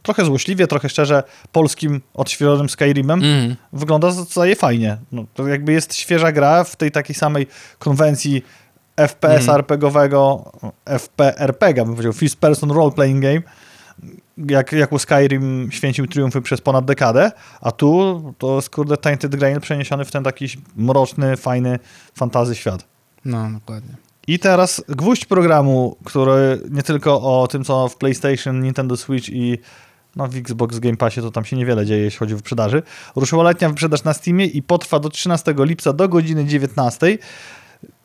trochę złośliwie, trochę szczerze polskim odświeżonym Skyrimem Mm. wygląda zaje fajnie. No, to jakby jest świeża gra w tej takiej samej konwencji FPS Mhm. RPGowego, FPRPG, bym powiedział, First Person Role Playing Game, jak, jak u Skyrim święcił triumfy przez ponad dekadę, a tu to jest kurde Tainted Grail przeniesiony w ten taki mroczny, fajny fantazy świat. No, dokładnie. I teraz gwóźdź programu, który nie tylko o tym, co w PlayStation, Nintendo Switch i no, w Xbox Game Passie to tam się niewiele dzieje, jeśli chodzi o wyprzedaży. Ruszyła letnia wyprzedaż na Steamie i potrwa do 13 lipca do godziny 19.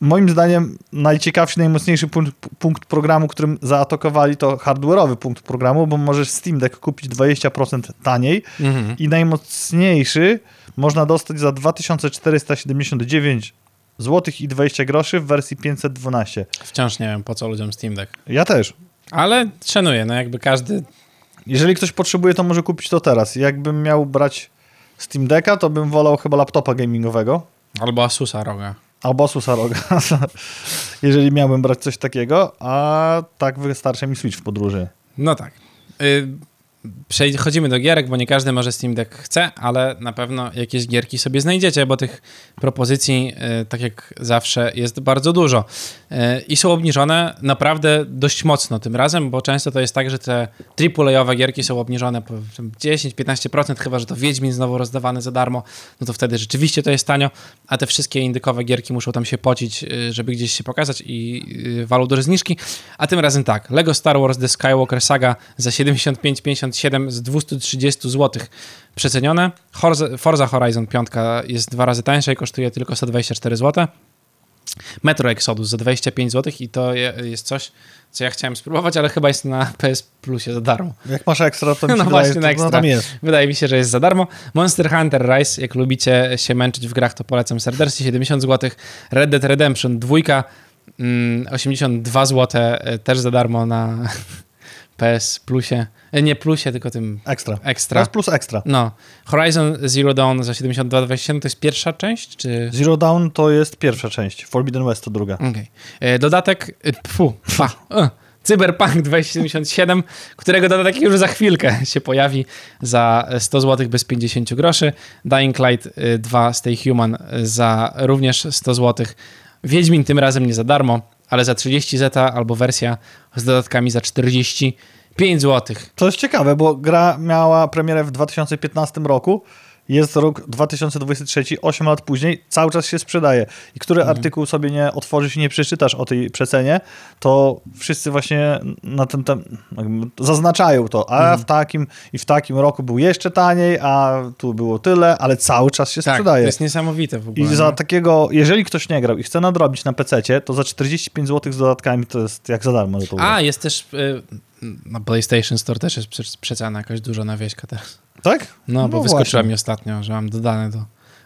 Moim zdaniem najciekawszy, najmocniejszy punkt, punkt programu, którym zaatakowali to hardware'owy punkt programu, bo możesz Steam Deck kupić 20% taniej Mhm. i najmocniejszy można dostać za 2479 zł i 20 groszy w wersji 512. Wciąż nie wiem, po co ludziom Steam Deck. Ja też. Ale szanuję, no jakby każdy... Jeżeli ktoś potrzebuje, to może kupić to teraz. Jakbym miał brać Steam Decka, to bym wolał chyba laptopa gamingowego Albo Asusa roga. albo Asusa Roga. Jeżeli miałbym brać coś takiego, a tak wystarczy mi Switch w podróży. No tak. Przechodzimy do gierek, bo nie każdy może Steam Deck chce, ale na pewno jakieś gierki sobie znajdziecie, bo tych propozycji, y, tak jak zawsze, jest bardzo dużo. Y, I są obniżone naprawdę dość mocno tym razem, bo często to jest tak, że te AAA-owe gierki są obniżone po 10-15%, chyba że to Wiedźmin znowu rozdawany za darmo, no to wtedy rzeczywiście to jest tanio, a te wszystkie indykowe gierki muszą tam się pocić, y, żeby gdzieś się pokazać i walą duże zniżki. A tym razem tak, Lego Star Wars The Skywalker Saga za 75,57 z 230 zł przecenione. Forza, Horizon 5 jest dwa razy tańsza i kosztuje tylko 124 zł. Metro Exodus za 25 zł i to je- jest coś, co ja chciałem spróbować, ale chyba jest na PS Plusie za darmo. Jak masz ekstra, to mi się No wydaje, właśnie, na no, ekstra. tam jest. Wydaje mi się, że jest za darmo. Monster Hunter Rise, jak lubicie się męczyć w grach, to polecam serdecznie. 70 zł. Red Dead Redemption 2, mm, 82 zł, też za darmo na PS Plusie. E, Nie Plusie, tylko tym Ekstra. ekstra. Raz plus ekstra. No. Horizon Zero Dawn za 72,27 to jest pierwsza część, czy... Zero Dawn to jest pierwsza część, Forbidden West to druga. Okej. E, Dodatek, e, pfu, fa, Cyberpunk 2077, którego dodatek już za chwilkę się pojawi za 100 zł bez 50 groszy. Dying Light e, 2 Stay Human za również 100 zł. Wiedźmin tym razem nie za darmo, ale za 30 zeta albo wersja z dodatkami za 45 zł. To jest ciekawe, bo gra miała premierę w 2015 roku, jest rok 2023, 8 lat później, cały czas się sprzedaje. I który Mhm. artykuł sobie nie otworzysz i nie przeczytasz o tej przecenie, to wszyscy właśnie na ten jakby zaznaczają to. A Mhm. w takim i w takim roku był jeszcze taniej, a tu było tyle, ale cały czas się Tak, to sprzedaje. jest niesamowite w ogóle. I za takiego, jeżeli ktoś nie grał i chce nadrobić na PC, to za 45 zł z dodatkami to jest jak za darmo. To A, jest też... y, Na PlayStation Store też jest prze- przecena jakaś duża nawieźka teraz. Tak? No, bo No wyskoczyła właśnie. mi ostatnio, że mam dodane do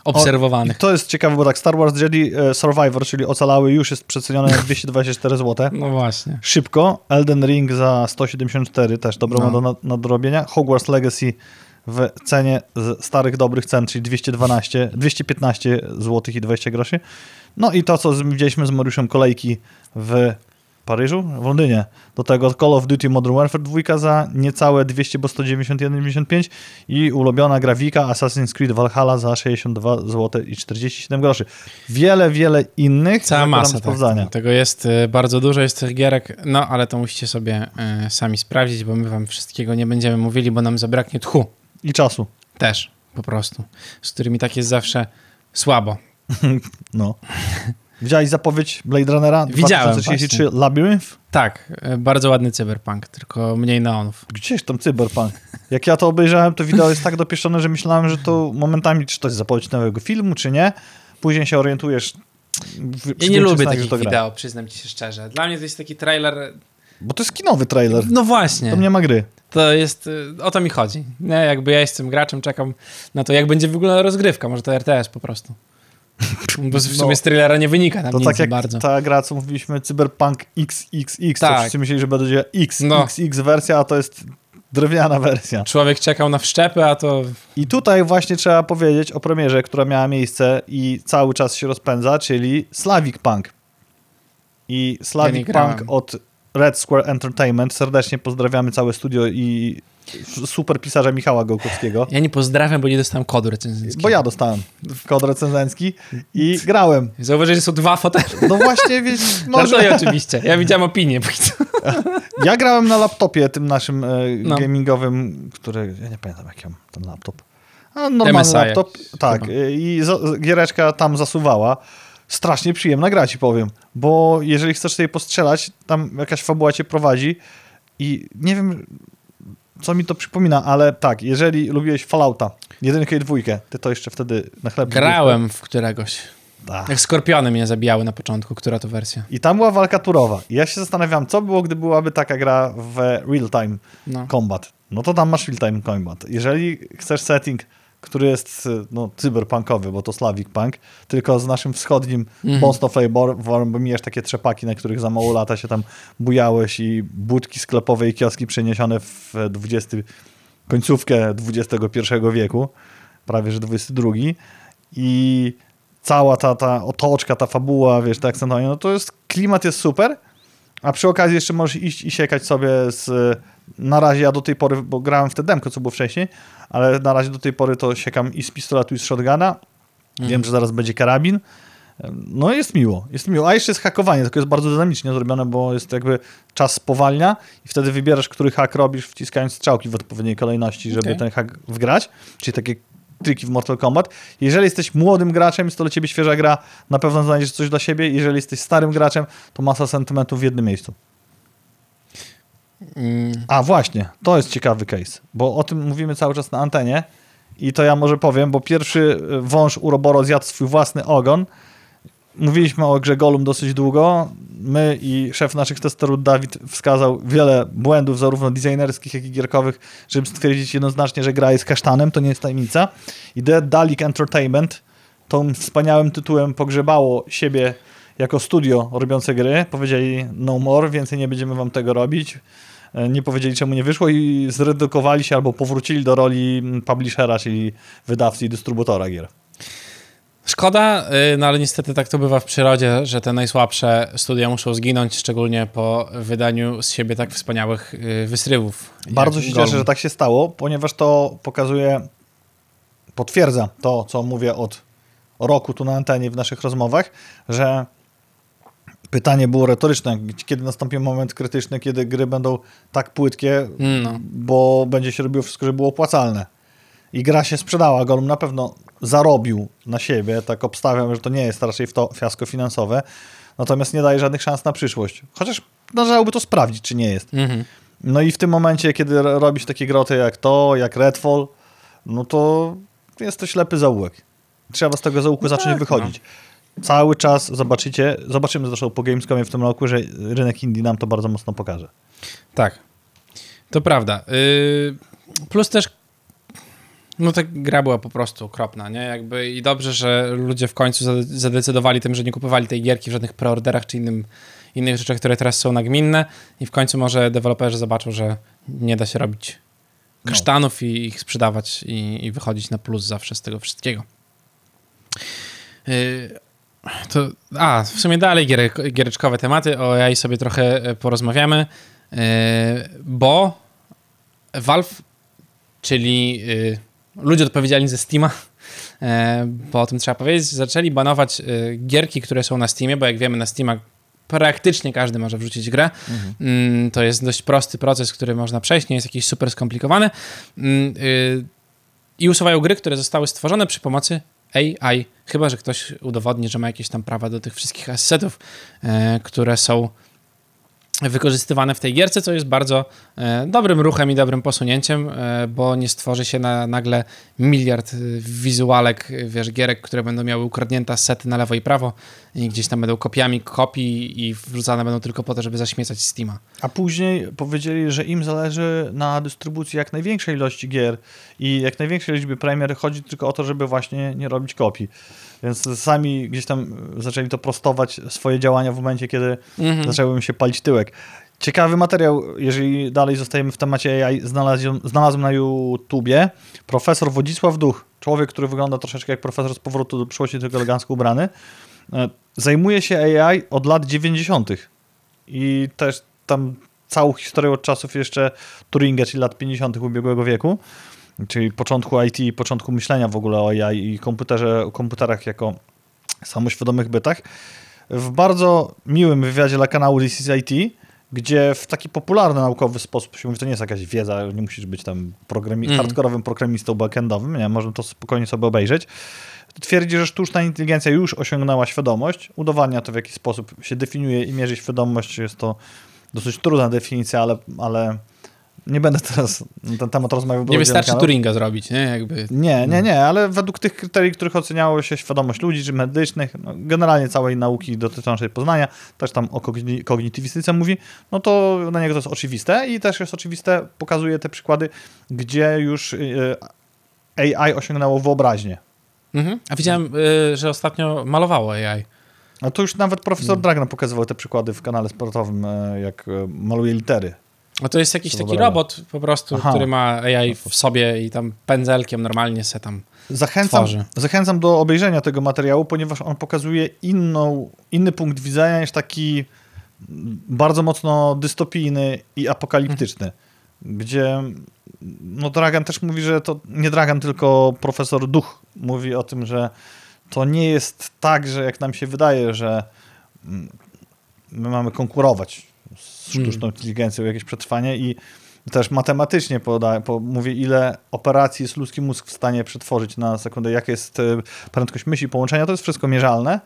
obserwowanych. I to jest ciekawe, bo tak Star Wars Jedi e, Survivor, czyli Ocalały, już jest przecenione na 224 zł. No właśnie. Szybko.11Ring za 174, też dobro No. ma do nad- nadrobienia. Hogwarts Legacy w cenie z starych, dobrych cen, czyli 212, 215 zł i 20 groszy. No i to, co widzieliśmy z Mariuszem kolejki w Paryżu, w Londynie. Do tego Call of Duty Modern Warfare 2 za niecałe 200, bo 191,95 i ulubiona grafika Assassin's Creed Valhalla za 62 zł i 47 groszy. Wiele, wiele innych. Cała masa. sprawdzania. Tak, tego jest y, bardzo dużo, jest tych gierek, no ale to musicie sobie y, sami sprawdzić, bo my wam wszystkiego nie będziemy mówili, bo nam zabraknie tchu. I czasu. Też, po prostu. Z którymi tak jest zawsze słabo. No. Widziałeś zapowiedź Blade Runnera Widziałem, 2033 Labyrinth? Tak, y, bardzo ładny cyberpunk, tylko mniej neonów. Gdzieś tam cyberpunk. Jak ja to obejrzałem, to wideo jest tak dopieszczone, że myślałem, że to momentami czy to jest zapowiedź nowego filmu, czy nie. Później się orientujesz. W, Ja nie lubię takich gra. wideo, przyznam ci się szczerze. Dla mnie to jest taki trailer... Bo to jest kinowy trailer. No właśnie. To nie ma gry. To jest, y, o to mi chodzi. Nie, jakby ja jestem graczem, czekam na to, jak będzie wyglądała rozgrywka, może to RTS po prostu. Bo w sumie No. z trailera nie wynika tam To tak jak bardzo. ta gra, co mówiliśmy, Cyberpunk XXX, to Tak. wszyscy myśleli, że będzie X, No. XX wersja, a to jest drewniana wersja. Człowiek czekał na wszczepy, a to I tutaj właśnie trzeba powiedzieć o premierze, która miała miejsce i cały czas się rozpędza, czyli Slavic Punk. I Ja Slavic grałem. Punk od Red Square Entertainment. Serdecznie pozdrawiamy całe studio i super pisarza Michała Gołkowskiego. Ja nie pozdrawiam, bo nie dostałem kodu recenzenckiego. Bo ja dostałem kod recenzencki i grałem. Zauważyłeś, że są dwa fotele. No właśnie, wiesz, Może... może... oczywiście. Ja widziałem opinię. Ja grałem na laptopie tym naszym e, No. gamingowym, który, ja nie pamiętam jaki mam ten laptop. A normalny MSI laptop, tak. chyba. e, I giereczka tam zasuwała. Strasznie przyjemna gra ci powiem, bo jeżeli chcesz sobie postrzelać, tam jakaś fabuła cię prowadzi i nie wiem, co mi to przypomina, ale tak, jeżeli lubiłeś Fallouta, jedynkę i dwójkę, ty to jeszcze wtedy na chleb Grałem w któregoś. Tak. Jak skorpiony mnie zabijały na początku. Która to wersja? I tam była walka turowa. I ja się zastanawiam, co było, gdy byłaby taka gra w real-time No. combat. No to tam masz real-time combat. Jeżeli chcesz setting, który jest no, cyberpunkowy, bo to Slavic Punk, tylko z naszym wschodnim Mhm. mocno flavorem, bo mijasz takie trzepaki, na których za mało lata się tam bujałeś i budki sklepowe i kioski przeniesione w 20, końcówkę XXI wieku, prawie że XXI i cała ta, ta otoczka, ta fabuła, wiesz, akcentowanie, no to jest, klimat jest super, a przy okazji jeszcze możesz iść i siekać sobie z... Na razie ja do tej pory, bo grałem w te demko, co było wcześniej, ale na razie do tej pory to siekam i z pistoletu, i z shotguna. Wiem, że zaraz będzie karabin. No jest miło, jest miło. A jeszcze jest hakowanie, tylko jest bardzo dynamicznie zrobione, bo jest jakby czas spowalnia i wtedy wybierasz, który hak robisz, wciskając strzałki w odpowiedniej kolejności, żeby Okej. ten hak wgrać, czyli takie triki w Mortal Kombat. Jeżeli jesteś młodym graczem, jest to dla ciebie świeża gra, na pewno znajdziesz coś dla siebie. Jeżeli jesteś starym graczem, to masa sentymentów w jednym miejscu. Mm, A właśnie, to jest ciekawy case, bo o tym mówimy cały czas na antenie i to ja może powiem, bo pierwszy y, wąż Uroboro zjadł swój własny ogon. Mówiliśmy o grze Golum dosyć długo. My i szef naszych testerów Dawid wskazał wiele błędów, zarówno designerskich, jak i gierkowych, żeby stwierdzić jednoznacznie, że gra jest kasztanem, to nie jest tajemnica. I The Entertainment tą wspaniałym tytułem pogrzebało siebie jako studio robiące gry. Powiedzieli no more, więcej nie będziemy wam tego robić. E, Nie powiedzieli czemu nie wyszło i zredukowali się albo powrócili do roli publishera, czyli wydawcy i dystrybutora gier. Szkoda, y, no ale niestety tak to bywa w przyrodzie, że te najsłabsze studia muszą zginąć, szczególnie po wydaniu z siebie tak wspaniałych y, wysrywów. Bardzo się cieszę, że tak się stało, ponieważ to pokazuje, potwierdza to, co mówię od roku tu na antenie w naszych rozmowach, że pytanie było retoryczne, kiedy nastąpi moment krytyczny, kiedy gry będą tak płytkie, Mm, No. bo będzie się robiło wszystko, żeby było opłacalne. I gra się sprzedała, Golum na pewno zarobił na siebie, tak obstawiam, że to nie jest raczej w to fiasko finansowe, natomiast nie daje żadnych szans na przyszłość. Chociaż należałoby to sprawdzić, czy nie jest. Mhm. No i w tym momencie, kiedy ro- robisz takie groty jak to, jak Redfall, no to jest to ślepy zaułek. Trzeba z tego zaułku zacząć tak, wychodzić. Cały czas zobaczycie, zobaczymy zresztą po Gamescomie w tym roku, że rynek indie nam to bardzo mocno pokaże. Tak. To prawda. Y, plus też no ta gra była po prostu okropna, nie? Jakby i dobrze, że ludzie w końcu zade- zadecydowali tym, że nie kupowali tej gierki w żadnych preorderach czy innym, innych rzeczach, które teraz są nagminne i w końcu może deweloperzy zobaczą, że nie da się robić No. kasztanów i ich sprzedawać i, i wychodzić na plus zawsze z tego wszystkiego. Y, to, a, w sumie dalej gier, giereczkowe tematy, o AI sobie trochę e, porozmawiamy, y, bo Valve, czyli y, ludzie odpowiedzialni za Steama, e, bo o tym trzeba powiedzieć, zaczęli banować y, gierki, które są na Steamie, bo jak wiemy na Steama praktycznie każdy może wrzucić grę. Mm, To jest dość prosty proces, który można przejść, nie jest jakiś super skomplikowany. Mm, y, I usuwają gry, które zostały stworzone przy pomocy AI, chyba że ktoś udowodni, że ma jakieś tam prawa do tych wszystkich assetów, e, które są wykorzystywane w tej gierce, co jest bardzo e, dobrym ruchem i dobrym posunięciem, e, bo nie stworzy się na, nagle miliard e, wizualek, wiesz, gierek, które będą miały ukradnięte sety na lewo i prawo i gdzieś tam będą kopiami kopii i wrzucane będą tylko po to, żeby zaśmiecać Steama. A później powiedzieli, że im zależy na dystrybucji jak największej ilości gier i jak największej liczby premier. Chodzi tylko o to, żeby właśnie nie robić kopii. Więc sami gdzieś tam zaczęli to prostować swoje działania w momencie, kiedy Mhm. zaczęły się palić tyłek. Ciekawy materiał, jeżeli dalej zostajemy w temacie AI, znalazłem, znalazłem na YouTubie. Profesor Wodzisław Duch, człowiek, który wygląda troszeczkę jak profesor z powrotu do przyszłości, tylko elegancko ubrany, e, zajmuje się AI od lat 90. I też tam całą historię od czasów jeszcze Turinga, czyli lat 50. ubiegłego wieku, czyli początku IT i początku myślenia w ogóle o AI i komputerze, o komputerach jako samoświadomych bytach. W bardzo miłym wywiadzie dla kanału This is IT, gdzie w taki popularny naukowy sposób się mówi, to nie jest jakaś wiedza, nie musisz być tam programi Mm. hardkorowym programistą backendowym, nie, można to spokojnie sobie obejrzeć. Twierdzi, że sztuczna inteligencja już osiągnęła świadomość, udowadnia to w jaki sposób się definiuje i mierzy świadomość, jest to dosyć trudna definicja, ale, ale nie będę teraz na ten temat rozmawiał. Nie wystarczy. Turinga zrobić, nie? Jakby... Nie, nie, nie, ale według tych kryterii, których oceniało się świadomość ludzi, czy medycznych, no, generalnie całej nauki dotyczącej poznania, też tam o kogni- kognitywistyce mówi, no to na niego to jest oczywiste i też jest oczywiste, pokazuje te przykłady, gdzie już y, AI osiągnęło wyobraźnię. Mhm. A widziałem, y, że ostatnio malowało AI. No to już nawet profesor Mm. Dragna pokazywał te przykłady w kanale sportowym, jak maluje litery. A to jest jakiś taki robot po prostu, Aha. który ma AI w sobie i tam pędzelkiem normalnie se tam Zachęcam, Tworzy. zachęcam do obejrzenia tego materiału, ponieważ on pokazuje inną, inny punkt widzenia niż taki bardzo mocno dystopijny i apokaliptyczny, gdzie no Dragan też mówi, że to nie Dragan, tylko profesor Duch mówi o tym, że to nie jest tak, że jak nam się wydaje, że mm, my mamy konkurować sztuczną inteligencją o jakieś przetrwanie i też matematycznie poda, po, mówię, ile operacji jest ludzki mózg w stanie przetworzyć na sekundę, jaka jest e, prędkość myśli, połączenia, to jest wszystko mierzalne,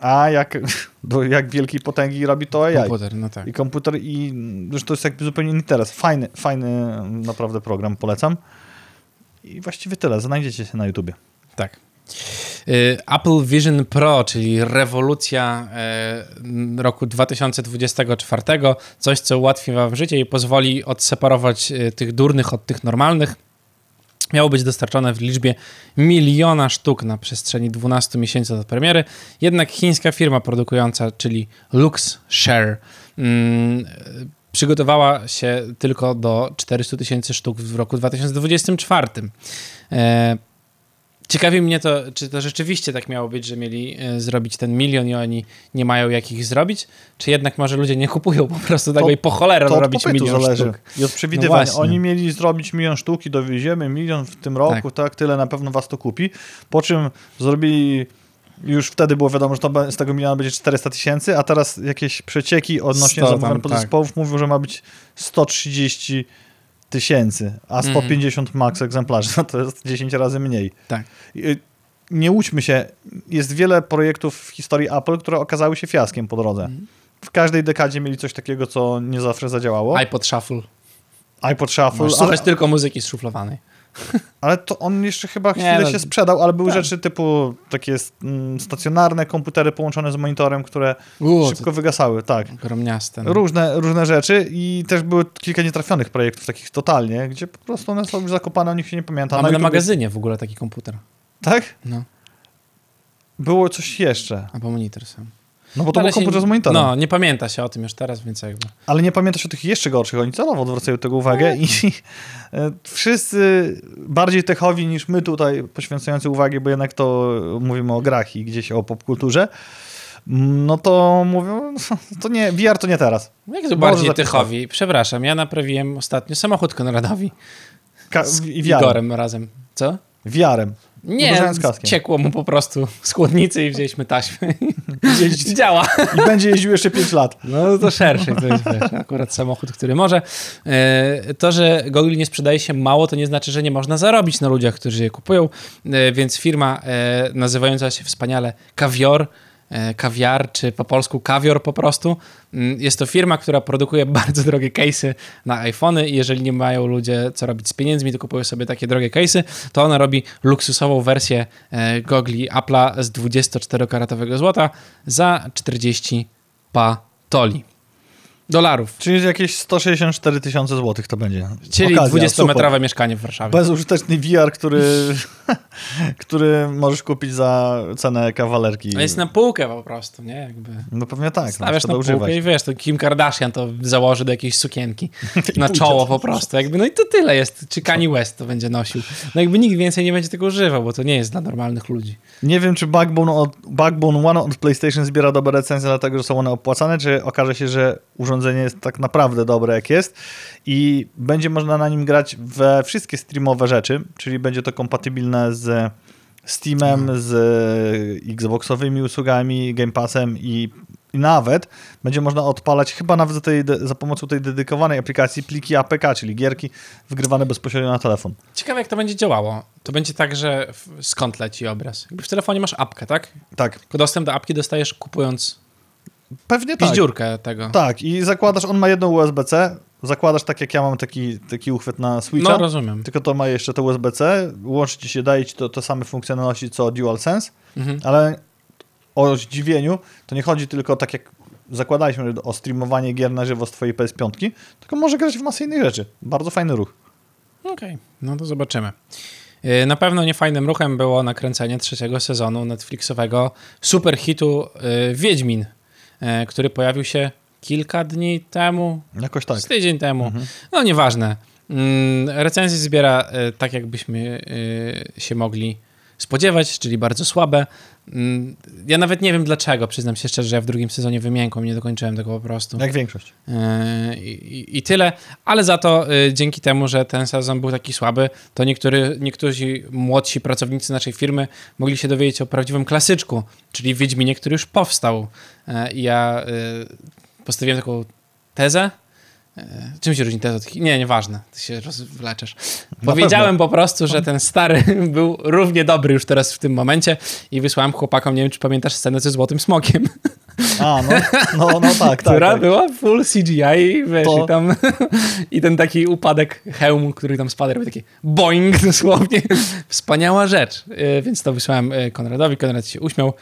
a jak, do jak wielkiej potęgi robi to AI. komputer, no tak. I komputer, i że to jest jakby zupełnie inny interes. Fajny, fajny naprawdę program, polecam. I właściwie tyle, znajdziecie się na YouTubie. Tak. Y, Apple Vision Pro, czyli rewolucja e, roku 2024, coś, co ułatwi wam życie i pozwoli odseparować e, tych durnych od tych normalnych. Miało być dostarczone w liczbie miliona sztuk na przestrzeni 12 miesięcy od premiery. Jednak chińska firma produkująca, czyli LuxShare, mm, przygotowała się tylko do 400 tysięcy sztuk w roku 2024. E, Ciekawi mnie to, czy to rzeczywiście tak miało być, że mieli e, zrobić ten milion i oni nie mają jak ich zrobić, czy jednak może ludzie nie kupują po prostu tego To- i po cholerę To robić milion zależy sztuk. i od No przewidywania. właśnie. Oni mieli zrobić milion sztuk i dowieziemy milion w tym roku, tak. tyle na pewno was to kupi. Po czym zrobili, już wtedy było wiadomo, że to z tego miliona będzie 400 tysięcy, a teraz jakieś przecieki odnośnie 100 tam, zamówień tak. podzespołów mówią, że ma być 130 tysięcy, a Mhm. 150 max egzemplarzy, no to jest 10 razy mniej. Tak. Y, Nie łudźmy się, jest wiele projektów w historii Apple, które okazały się fiaskiem po drodze. Mhm. W każdej dekadzie mieli coś takiego, co nie zawsze zadziałało. iPod Shuffle. iPod Shuffle, Możesz słuchać tylko muzyki zszuflowanej. Ale to on jeszcze chyba Nie, chwilę no, się sprzedał, ale były tak. rzeczy typu takie mm, stacjonarne komputery połączone z monitorem, które szybko wygasały, tak. gromniaste. no. Różne, różne rzeczy i też były kilka nietrafionych projektów takich totalnie, gdzie po prostu one są już zakopane, o nich się nie pamięta. Mamy na YouTubie- magazynie w ogóle taki komputer. Tak? No, Było coś jeszcze. albo monitor sam. No bo to był komputer się- z monitorem. No, nie pamięta się o tym już teraz, więc jakby... Ale nie pamiętasz o tych jeszcze gorszych. Oni celowo odwracają tego uwagę i e, wszyscy bardziej techowi niż my tutaj poświęcający uwagę, bo jednak to mówimy o grach i gdzieś o popkulturze, no to mówią, to nie, VR to nie teraz. Jak to Może bardziej zapisać. tychowi? Przepraszam, ja naprawiłem ostatnio samochód Konradowi Ka- z. Igorem razem. Co? VR-em. Nie, ciekło mu po prostu z chłodnicy i wzięliśmy taśmę. Jeździ- Działa. I będzie jeździł jeszcze 5 lat. No to szerszy, to jest wiesz, akurat samochód, który może. E, To, że Google nie sprzedaje się mało, to nie znaczy, że nie można zarobić na ludziach, którzy je kupują, E, więc firma e, nazywająca się wspaniale Kawior, kawiar, czy po polsku kawior po prostu. Mm, Jest to firma, która produkuje bardzo drogie case'y na iPhony i jeżeli nie mają ludzie co robić z pieniędzmi, to kupują sobie takie drogie case'y, to ona robi luksusową wersję e, gogli Apple'a z 24-karatowego złota za 40 patoli. Dolarów. Czyli jakieś 164 tysiące złotych to będzie. Czyli Okazja, 20-metrowe super. mieszkanie w Warszawie. Bezużyteczny VR, który, który możesz kupić za cenę kawalerki. A jest na półkę po prostu, nie? Jakby. No pewnie tak, no, Stawiasz trzeba na półkę używać. i wiesz, to Kim Kardashian to założy do jakiejś sukienki na czoło po prostu. Jakby, no i to tyle jest. Czy Kanye West to będzie nosił. No jakby nikt więcej nie będzie tego używał, bo to nie jest dla normalnych ludzi. Nie wiem, czy Backbone, od, Backbone One od PlayStation zbiera dobre recenzje, dlatego że są one opłacane, czy okaże się, że urządzenie urządzenie jest tak naprawdę dobre jak jest i będzie można na nim grać we wszystkie streamowe rzeczy, czyli będzie to kompatybilne z Steamem, z Xboxowymi usługami, Game Passem i, i nawet będzie można odpalać chyba nawet za, tej, za pomocą tej dedykowanej aplikacji pliki APK, czyli gierki wgrywane bezpośrednio na telefon. Ciekawe, jak to będzie działało. To będzie tak, że w, skąd leci obraz? Jakby w telefonie masz apkę, tak? Tak. Tylko dostęp do apki dostajesz kupując Pewnie tak. piździurkę tego. Tak, i zakładasz, on ma jedną USB-C, zakładasz tak jak ja mam taki, taki uchwyt na Switcha. No, rozumiem. Tylko to ma jeszcze to USB-C, łączy ci się, daje ci to, to same funkcjonalności co DualSense, Mhm. ale o zdziwieniu to nie chodzi tylko tak jak zakładaliśmy o streamowanie gier na żywo z twojej PS5, tylko może grać w masę innych rzeczy. Bardzo fajny ruch. Okej, no to zobaczymy. Yy, Na pewno niefajnym ruchem było nakręcenie trzeciego sezonu Netflixowego superhitu yy, Wiedźmin, który pojawił się kilka dni temu, Jakoś tak. z tydzień temu. No nieważne. Mm, Recenzje zbiera y, tak, jakbyśmy y, się mogli spodziewać, czyli bardzo słabe. Mm, Ja nawet nie wiem dlaczego, przyznam się szczerze, że ja w drugim sezonie wymiękłem, nie dokończyłem tego po prostu. Jak większość. Yy, I, I tyle, ale za to y, dzięki temu, że ten sezon był taki słaby, to niektóry, niektórzy młodsi pracownicy naszej firmy mogli się dowiedzieć o prawdziwym klasyczku, czyli Wiedźminie, który już powstał. Yy, I ja postawiłem taką tezę. Yy, Czym się różni teza od... Nie, nieważne, ty się rozwleczesz. Na Powiedziałem po prostu, że ten stary był równie dobry już teraz w tym momencie i wysłałem chłopakom, nie wiem czy pamiętasz scenę ze Złotym Smokiem. A, no, no, no tak, tak. która tak. była full CGI i wiesz, To- i tam i ten taki upadek hełmu, który tam spadł, robi taki boing dosłownie. Wspaniała rzecz. Yy, Więc to wysłałem yy, Konradowi, Konrad się uśmiał,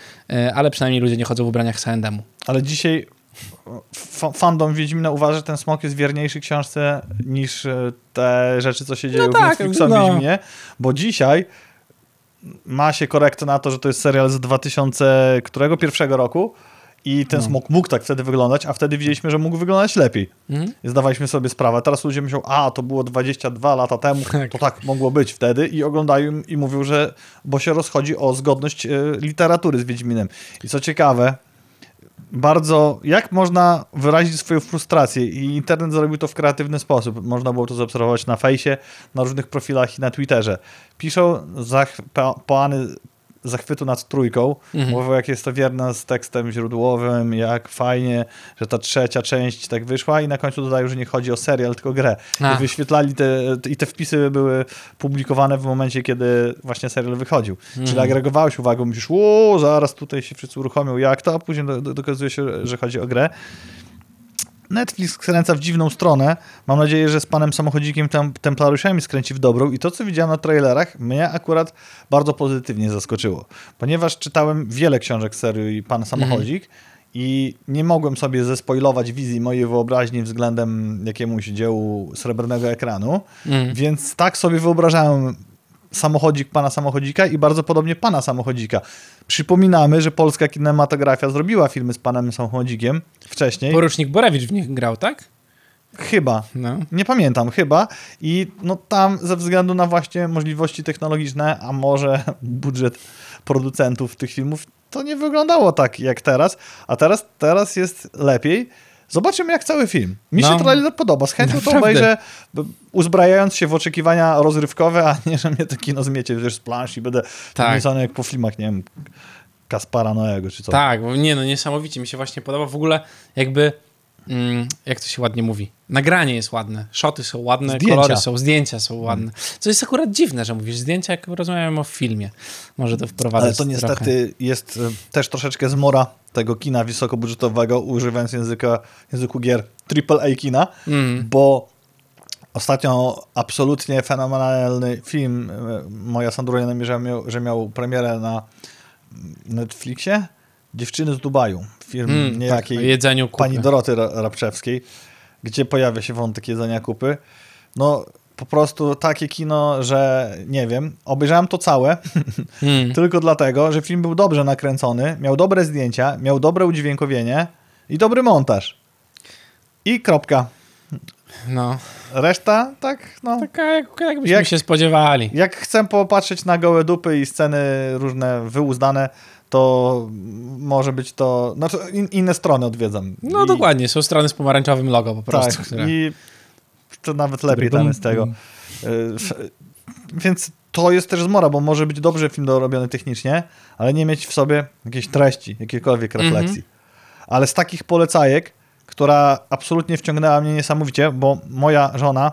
ale przynajmniej ludzie nie chodzą w ubraniach z H&M-u. Ale dzisiaj fandom Wiedźmina uważa, że ten smok jest wierniejszy książce niż e, te rzeczy, co się dzieją No w tak, Netflixie no. Wiedźminie, bo dzisiaj ma się korektę na to, że to jest serial z 2000 którego pierwszego roku i ten No. smok mógł tak wtedy wyglądać, a wtedy widzieliśmy, że mógł wyglądać lepiej. Mhm. I zdawaliśmy sobie sprawę. Teraz ludzie myślą, a to było 22 lata temu, Tak. to tak mogło być wtedy i oglądają i mówią, że bo się rozchodzi o zgodność e, literatury z Wiedźminem. I co ciekawe, bardzo, jak można wyrazić swoją frustrację i internet zrobił to w kreatywny sposób. Można było to zaobserwować na fejsie, na różnych profilach i na Twitterze. Piszą zach- pa- poany zachwytu nad trójką, Mhm. mówią jak jest to wierne z tekstem źródłowym, jak fajnie, że ta trzecia część tak wyszła i na końcu dodają, że nie chodzi o serial, tylko grę. A. I wyświetlali te, i te wpisy były publikowane w momencie, kiedy właśnie serial wychodził. Czyli Mhm. agregowałeś uwagę, myślisz, o, zaraz tutaj się wszyscy uruchomią, jak to, a później do, do, dokazuje się, że chodzi o grę. Netflix skręca w dziwną stronę. Mam nadzieję, że z panem samochodzikiem tem, Templariuszami skręci w dobrą i to, co widziałem na trailerach, mnie akurat bardzo pozytywnie zaskoczyło. Ponieważ czytałem wiele książek serii Pan Samochodzik i nie mogłem sobie zespoilować wizji mojej wyobraźni względem jakiemuś dziełu srebrnego ekranu, Mhm. więc tak sobie wyobrażałem samochodzik pana samochodzika i bardzo podobnie pana samochodzika. Przypominamy, że polska kinematografia zrobiła filmy z panem samochodzikiem wcześniej. Porucznik Borewicz w nich grał, tak? Chyba. No. Nie pamiętam, chyba. I no tam ze względu na właśnie możliwości technologiczne, a może budżet producentów tych filmów, to nie wyglądało tak jak teraz. A teraz, teraz jest lepiej. Zobaczymy jak cały film. Mi No. się trailer podoba. Z chęcią to obejrzę, uzbrajając się w oczekiwania rozrywkowe, a nie, że mnie to kino zmiecie wiesz, z plansz i będę Tak. jak po filmach, nie wiem, Kaspara Noego czy co. Tak, bo nie no, niesamowicie mi się właśnie podoba. W ogóle jakby, jak to się ładnie mówi, nagranie jest ładne, szoty są ładne, Zdjęcia. kolory są, zdjęcia są ładne. Co jest akurat dziwne, że mówisz zdjęcia, jak rozmawiamy o filmie. Może to wprowadzać Ale to niestety jest e, też troszeczkę zmora tego kina wysokobudżetowego, używając języka, języku gier AAA kina, Mm. bo ostatnio absolutnie fenomenalny film e, Moja Sandruje namierza, miał, że miał premierę na Netflixie. Dziewczyny z Dubaju. Film Mm, tak, niejakiej o jedzeniu kupy. pani Doroty Ra- Rabczewskiej, gdzie pojawia się wątek jedzenia kupy. No po prostu takie kino, że nie wiem, obejrzałem to całe, Mm. tylko dlatego, że film był dobrze nakręcony, miał dobre zdjęcia, miał dobre udźwiękowienie i dobry montaż. I kropka. No, Reszta, tak, no. taka jak, jakbyśmy Jak- się spodziewali. Jak chcę popatrzeć na gołe dupy i sceny różne wyuzdane, to może być to... Znaczy in, inne strony odwiedzam. No I, dokładnie, są strony z pomarańczowym logo po prostu. Tak, które... i to nawet lepiej tam jest tego. Y, Więc to jest też zmora, bo może być dobrze film dorobiony technicznie, ale nie mieć w sobie jakiejś treści, jakiejkolwiek Mhm. refleksji. Ale z takich polecajek, która absolutnie wciągnęła mnie niesamowicie, bo moja żona,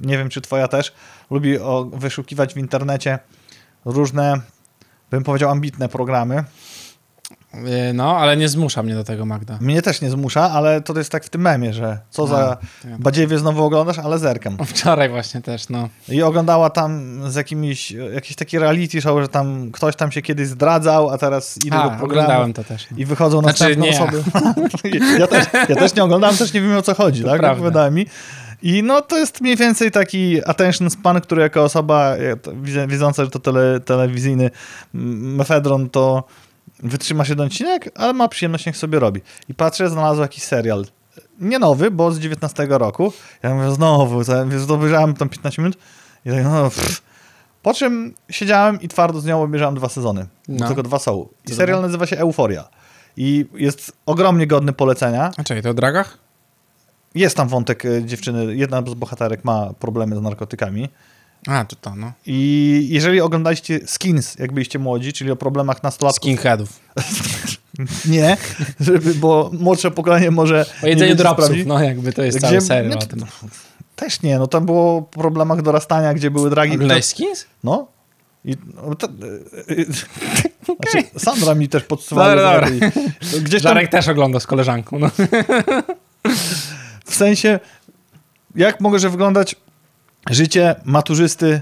nie wiem czy twoja też, lubi wyszukiwać w internecie różne, bym powiedział, ambitne programy. Y, No, ale nie zmusza mnie do tego Magda. Mnie też nie zmusza, ale to jest tak w tym memie, że co za A, to ja- badziewie znowu oglądasz, ale zerkam. Wczoraj właśnie też, no. I oglądała tam z jakimiś, jakiś taki reality show, że tam ktoś tam się kiedyś zdradzał, a teraz idą do programu oglądałem to też. No. i wychodzą Znaczy, następne nie osoby. ja, też, ja też nie oglądałem, też nie wiem o co chodzi, To tak? prawda. Opowiadałem mi. I no to jest mniej więcej taki attention span, który jako osoba e, widząca, że to tele, telewizyjny mm, mefedron, to wytrzyma się do odcinek, ale ma przyjemność, niech sobie robi. I patrzę, znalazł jakiś serial. Nie nowy, bo z 19 roku. Ja mówię, znowu, więc obejrzałem tam 15 minut i tak, no pff. Po czym siedziałem i twardo z nią obejrzałem dwa sezony. No. Tylko dwa są. I serial nazywa się Euforia. I jest ogromnie godny polecenia. A czekaj, to o dragach? Jest tam wątek e, dziewczyny, jedna z bohaterek ma problemy z narkotykami. A, to to, no. I jeżeli oglądaliście Skins, jak byliście młodzi, czyli o problemach nastolatków. Skinheadów. Nie, żeby, bo młodsze pokolenie może. O jedzeniu dropsów, no jakby to jest Gdzie- cały serial o tym. Też nie, no tam było o problemach dorastania, gdzie były dragi. Oglądałeś Skins? No. I, no to, e, e, znaczy, Sandra mi też podsuwała. Dobra, lepiej. Gdzieś tam Żarek też oglądał z koleżanką, no. w sensie, jak może wyglądać życie maturzysty,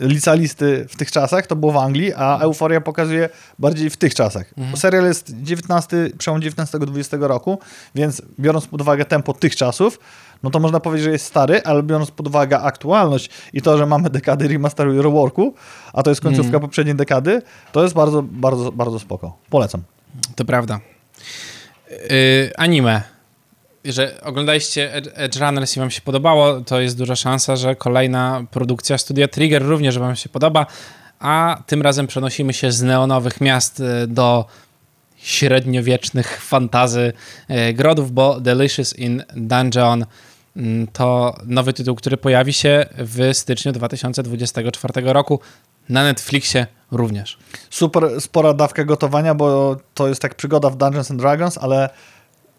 licealisty w tych czasach, to było w Anglii, a Euforia pokazuje bardziej w tych czasach. Mhm. Serial jest 19, przełom 19-20 roku, więc biorąc pod uwagę tempo tych czasów, no to można powiedzieć, że jest stary, ale biorąc pod uwagę aktualność i to, że mamy dekady remasteru i reworku, a to jest końcówka Mhm. poprzedniej dekady, to jest bardzo, bardzo, bardzo spoko. Polecam. To prawda. Yy, anime. Że oglądaliście Edge- Runners i wam się podobało, to jest duża szansa, że kolejna produkcja studia Trigger również wam się podoba, a tym razem przenosimy się z neonowych miast y, do średniowiecznych fantazy y, grodów, bo Delicious in Dungeon mm, to nowy tytuł, który pojawi się w styczniu 2024 roku na Netflixie również. super spora dawka gotowania, bo to jest tak przygoda w Dungeons and Dragons, ale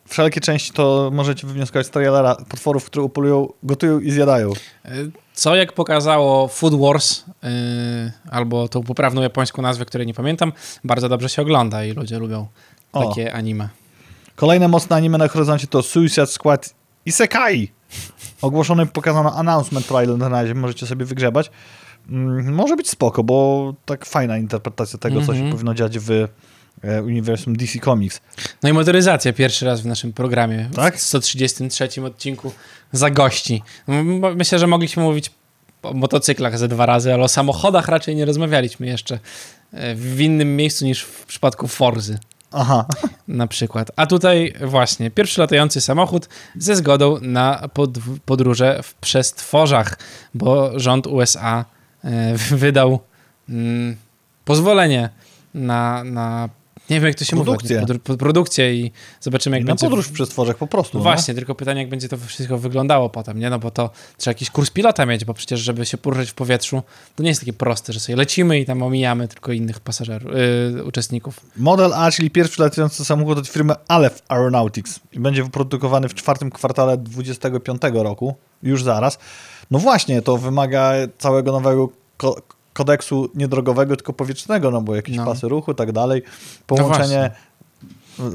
wszelkie części to możecie wywnioskować z trailera potworów, które upolują, gotują i zjadają. Co jak pokazało Food Wars, yy, albo tą poprawną japońską nazwę, której nie pamiętam, bardzo dobrze się ogląda i ludzie lubią O. takie anime. Kolejne mocne anime na horyzoncie to Suicide Squad Isekai. Ogłoszony pokazano announcement trailer na razie, możecie sobie wygrzebać. Mm, może być spoko, bo tak fajna interpretacja tego, co się Mhm. powinno dziać w e, uniwersum DC Comics. No i motoryzacja pierwszy raz w naszym programie. Tak? W 133 odcinku za gości. Myślę, że mogliśmy mówić o motocyklach ze dwa razy, ale o samochodach raczej nie rozmawialiśmy jeszcze e, w innym miejscu niż w przypadku Forzy. Aha, na przykład. A tutaj właśnie pierwszy latający samochód ze zgodą na podw- podróże w przestworzach, bo rząd USA e, wydał mm, pozwolenie na, na nie wiem jak to się Produkcję. mówi, pod, produkcję i zobaczymy jak na będzie... podróż w przestworzach po prostu. No nie? właśnie, tylko pytanie, jak będzie to wszystko wyglądało potem, nie? No bo to trzeba jakiś kurs pilota mieć, bo przecież, żeby się poruszać w powietrzu, to nie jest takie proste, że sobie lecimy i tam omijamy tylko innych pasażerów, yy, uczestników. Model A, czyli pierwszy latający samochód od firmy Aleph Aeronautics i będzie wyprodukowany w czwartym kwartale 25 roku, już zaraz. No właśnie, to wymaga całego nowego kodeksu niedrogowego, tylko powietrznego, no bo jakieś No. pasy ruchu, tak dalej. Połączenie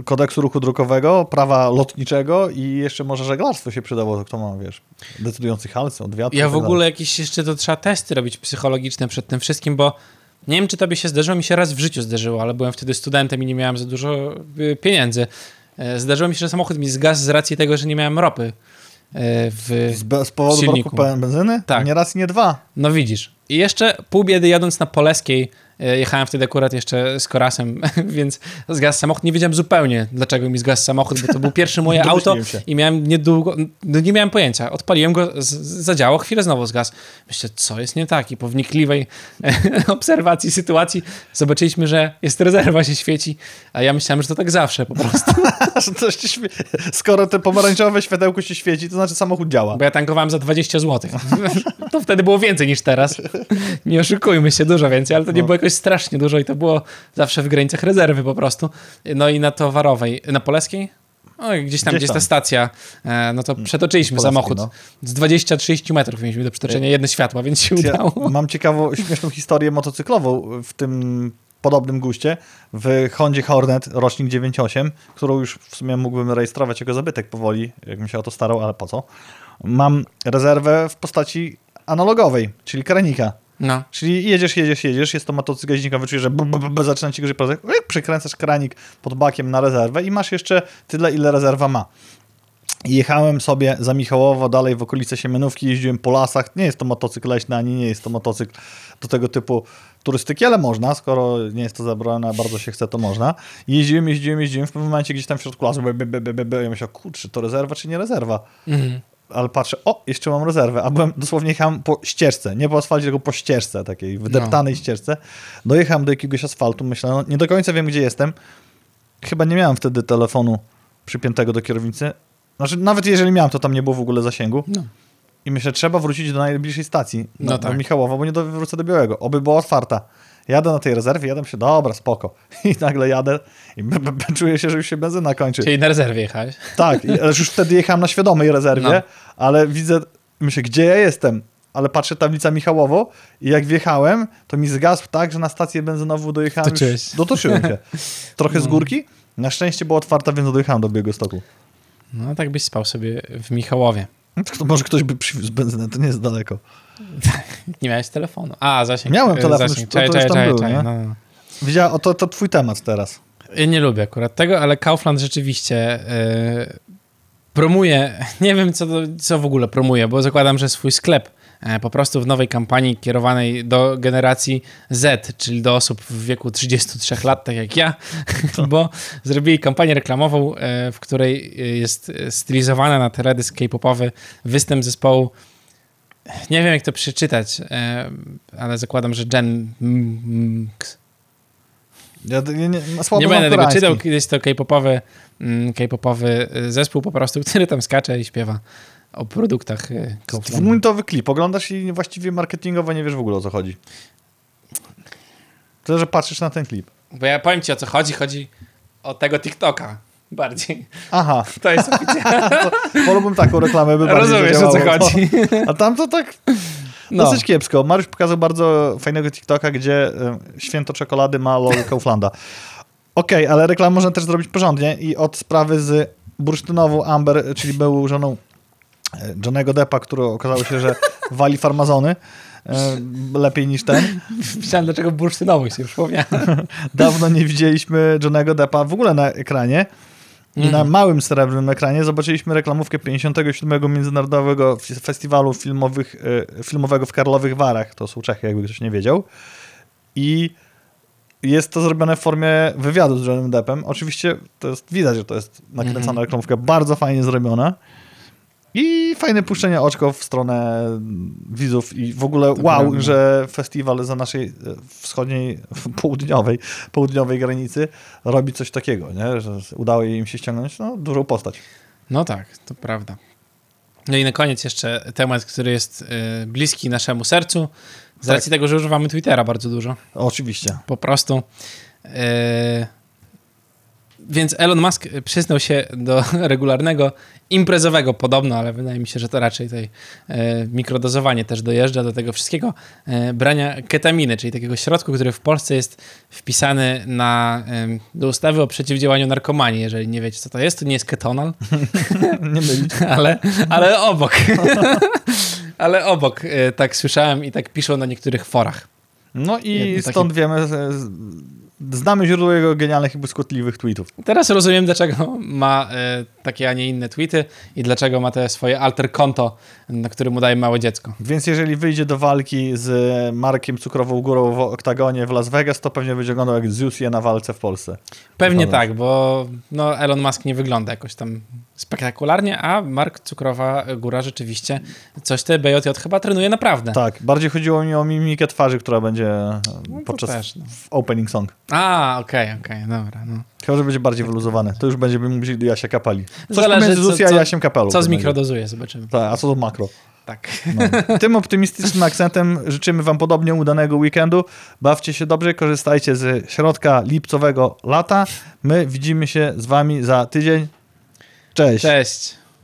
kodeksu ruchu drogowego, prawa lotniczego i jeszcze może żeglarstwo się przydało, to kto ma, wiesz, decydujący hals od wiatru. Ja i w tak ogóle jakieś jeszcze to trzeba testy robić psychologiczne przed tym wszystkim, bo nie wiem, czy tobie się zdarzyło, mi się raz w życiu zdarzyło, ale byłem wtedy studentem i nie miałem za dużo y, pieniędzy. E, Zdarzyło mi się, że samochód mi zgasł z racji tego, że nie miałem ropy. E, W... Z, be- z powodu silniku. braku benzyny? Tak. Nie raz nie dwa. No widzisz. I jeszcze pół biedy jadąc na Poleskiej, jechałem wtedy akurat jeszcze z Korasem, więc zgasł samochód. Nie wiedziałem zupełnie, dlaczego mi zgasł samochód, bo to był pierwsze moje auto i miałem niedługo, no nie miałem pojęcia. Odpaliłem go, z- zadziałało, chwilę znowu zgasł. Myślę, co jest nie tak? I po wnikliwej obserwacji sytuacji zobaczyliśmy, że jest rezerwa się świeci, a ja myślałem, że to tak zawsze po prostu. Skoro te pomarańczowe światełko się świeci, to znaczy samochód działa. Bo ja tankowałem za 20 zł. To wtedy było więcej niż teraz. Nie oszukujmy się, dużo więcej, ale to nie No. było jakoś strasznie dużo i to było zawsze w granicach rezerwy po prostu. No i na Towarowej, na Poleskiej? O, gdzieś tam, Gdzieś gdzie jest tam. ta stacja, e, no to przetoczyliśmy Poleskiej, samochód. no. Z 20-30 metrów mieliśmy do przetoczenia jedne światła, więc się Ja udało. mam ciekawą, śmieszną historię motocyklową w tym podobnym guście. W Hondzie Hornet rocznik 98, którą już w sumie mógłbym rejestrować jako zabytek powoli, jakbym się o to starał, ale po co? Mam rezerwę w postaci analogowej, czyli kranika. No. Czyli jedziesz, jedziesz, jedziesz, jest to motocykl gaźnikowy, czujesz, że bu, bu, bu, zaczyna ci grzeć przykręcasz kranik pod bakiem na rezerwę i masz jeszcze tyle, ile rezerwa ma. Jechałem sobie za Michałowo, dalej w okolice Siemianówki, jeździłem po lasach. Nie jest to motocykl leśny, ani nie jest to motocykl do tego typu turystyki, ale można, skoro nie jest to zabrane, a bardzo się chce, to można. Jeździłem, jeździłem, jeździłem, w pewnym momencie gdzieś tam w środku lasu, be, be, be, be, be. ja myślałem, kurczę, to rezerwa czy nie rezerwa? Mhm. Ale patrzę, o, jeszcze mam rezerwę, a byłem, dosłownie jechałem po ścieżce, nie po asfalcie, tylko po ścieżce, takiej wydeptanej ścieżce. Dojechałem do jakiegoś asfaltu, myślę, no, nie do końca wiem, gdzie jestem. Chyba nie miałem wtedy telefonu przypiętego do kierownicy. Znaczy, nawet jeżeli miałem, to tam nie było w ogóle zasięgu. No. I myślę, trzeba wrócić do najbliższej stacji, No no, tak. do Michałowa, bo nie do, wrócę do Białego. Oby była otwarta. Jadę na tej rezerwie, jadę się, dobra, spoko. I nagle jadę i czuję się, że już się benzyna kończy. Czyli na rezerwie jechałeś. Tak, już wtedy jechałem na świadomej rezerwie, No. ale widzę, myślę, gdzie ja jestem? Ale patrzę tablica Michałowo i jak wjechałem, to mi zgasł tak, że na stację benzynową dojechałem Dotoczyłeś już, dotoczyłem się. Trochę z No. górki. Na szczęście była otwarta, więc dojechałem do Białegostoku. No tak byś spał sobie w Michałowie. To może ktoś by przywiózł benzynę, to nie jest daleko. Nie miałeś telefonu. A, zasięg. Miałem e, telefon, zasięg. już- to- to już tam był, nie? no. Widziała, o, to, to twój temat teraz. Ja nie lubię akurat tego, ale Kaufland rzeczywiście yy, promuje, nie wiem co, co w ogóle promuje, bo zakładam, że swój sklep po prostu w nowej kampanii kierowanej do generacji Z, czyli do osób w wieku 33 lat, tak jak ja, bo zrobili kampanię reklamową, e, w której e, jest e, stylizowana na teledysk K-popowy występ zespołu. Nie wiem, jak to przeczytać, e, ale zakładam, że Jen Mx. Ja, nie, nie, słabo Nie będę tego czytał, kiedyś to K-popowy, mm, K-popowy zespół po prostu, który tam skacze i śpiewa o produktach y, Kauflandu. Dwuminutowy klip. Oglądasz i właściwie marketingowo nie wiesz w ogóle o co chodzi. Tyle, że patrzysz na ten klip. Bo ja powiem ci o co chodzi, chodzi o tego TikToka bardziej. Aha, To jest oficjalne. wolałbym taką reklamę, by bardziej Rozumiesz o co chodzi. A tam to tak No. dosyć kiepsko. Mariusz pokazał bardzo fajnego TikToka, gdzie e, święto czekolady ma logo Kauflanda. Okej, ale reklamę można też zrobić porządnie i od sprawy z bursztynową Amber, czyli byłą żoną e, Johnego Deppa, który okazało się, że wali farmazony e, lepiej niż ten. Myślałem, dlaczego bursztynowy się przypomniałem. Dawno nie widzieliśmy Johnego Deppa w ogóle na ekranie. I na Mhm. małym srebrnym ekranie zobaczyliśmy reklamówkę 57. Międzynarodowego Festiwalu Filmowych, e, Filmowego w Karlowych Warach. To są Czechy, jakby ktoś nie wiedział. I jest to zrobione w formie wywiadu z Johnem Deppem. Oczywiście to jest, widać, że to jest nakręcona Mhm. reklamówka, bardzo fajnie zrobiona. I fajne puszczenie oczko w stronę widzów i w ogóle wow, że festiwal za naszej e, wschodniej, południowej, południowej granicy robi coś takiego, nie? że udało im się ściągnąć no, dużą postać. No tak, to prawda. No i na koniec jeszcze temat, który jest y, bliski naszemu sercu, z Tak. racji tego, że używamy Twittera bardzo dużo. Oczywiście. po prostu. E, Więc Elon Musk przyznał się do regularnego imprezowego podobno, ale wydaje mi się, że to raczej tutaj e, mikrodozowanie też dojeżdża do tego wszystkiego, e, brania ketaminy, czyli takiego środku, który w Polsce jest wpisany na, em, do ustawy o przeciwdziałaniu narkomanii. Jeżeli nie wiecie, co to jest, to nie jest ketonal, nie ale, ale obok. ale obok, e, tak słyszałem i tak piszą na niektórych forach. No i Jedny taki- stąd wiemy, znamy źródło jego genialnych i błyskotliwych tweetów. Teraz rozumiem, dlaczego ma e, takie, a nie inne tweety i dlaczego ma te swoje alter konto, na którym udaje małe dziecko. Więc jeżeli wyjdzie do walki z Markiem Cukrową Górą w oktagonie w Las Vegas, to pewnie będzie oglądał jak Zeus je na walce w Polsce. Pewnie tak, bo no, Elon Musk nie wygląda jakoś tam spektakularnie, a Mark Cukrowa Góra rzeczywiście coś te BJJ chyba trenuje naprawdę. Tak, bardziej chodziło mi o mimikę twarzy, która będzie No podczas też, no. opening song. A, okej, okej, dobra. No. Chyba, że będzie bardziej wyluzowane. To już będziemy mówić do Jasia Kapeli. Coś Zależy, pomiędzy Zusi a Jasiem Kapelą. Co z mikrodozuje, zobaczymy. Tak, a co do makro. Tak. No. Tym optymistycznym akcentem życzymy wam podobnie udanego weekendu. Bawcie się dobrze, korzystajcie z środka lipcowego lata. My widzimy się z wami za tydzień. Cześć. Cześć.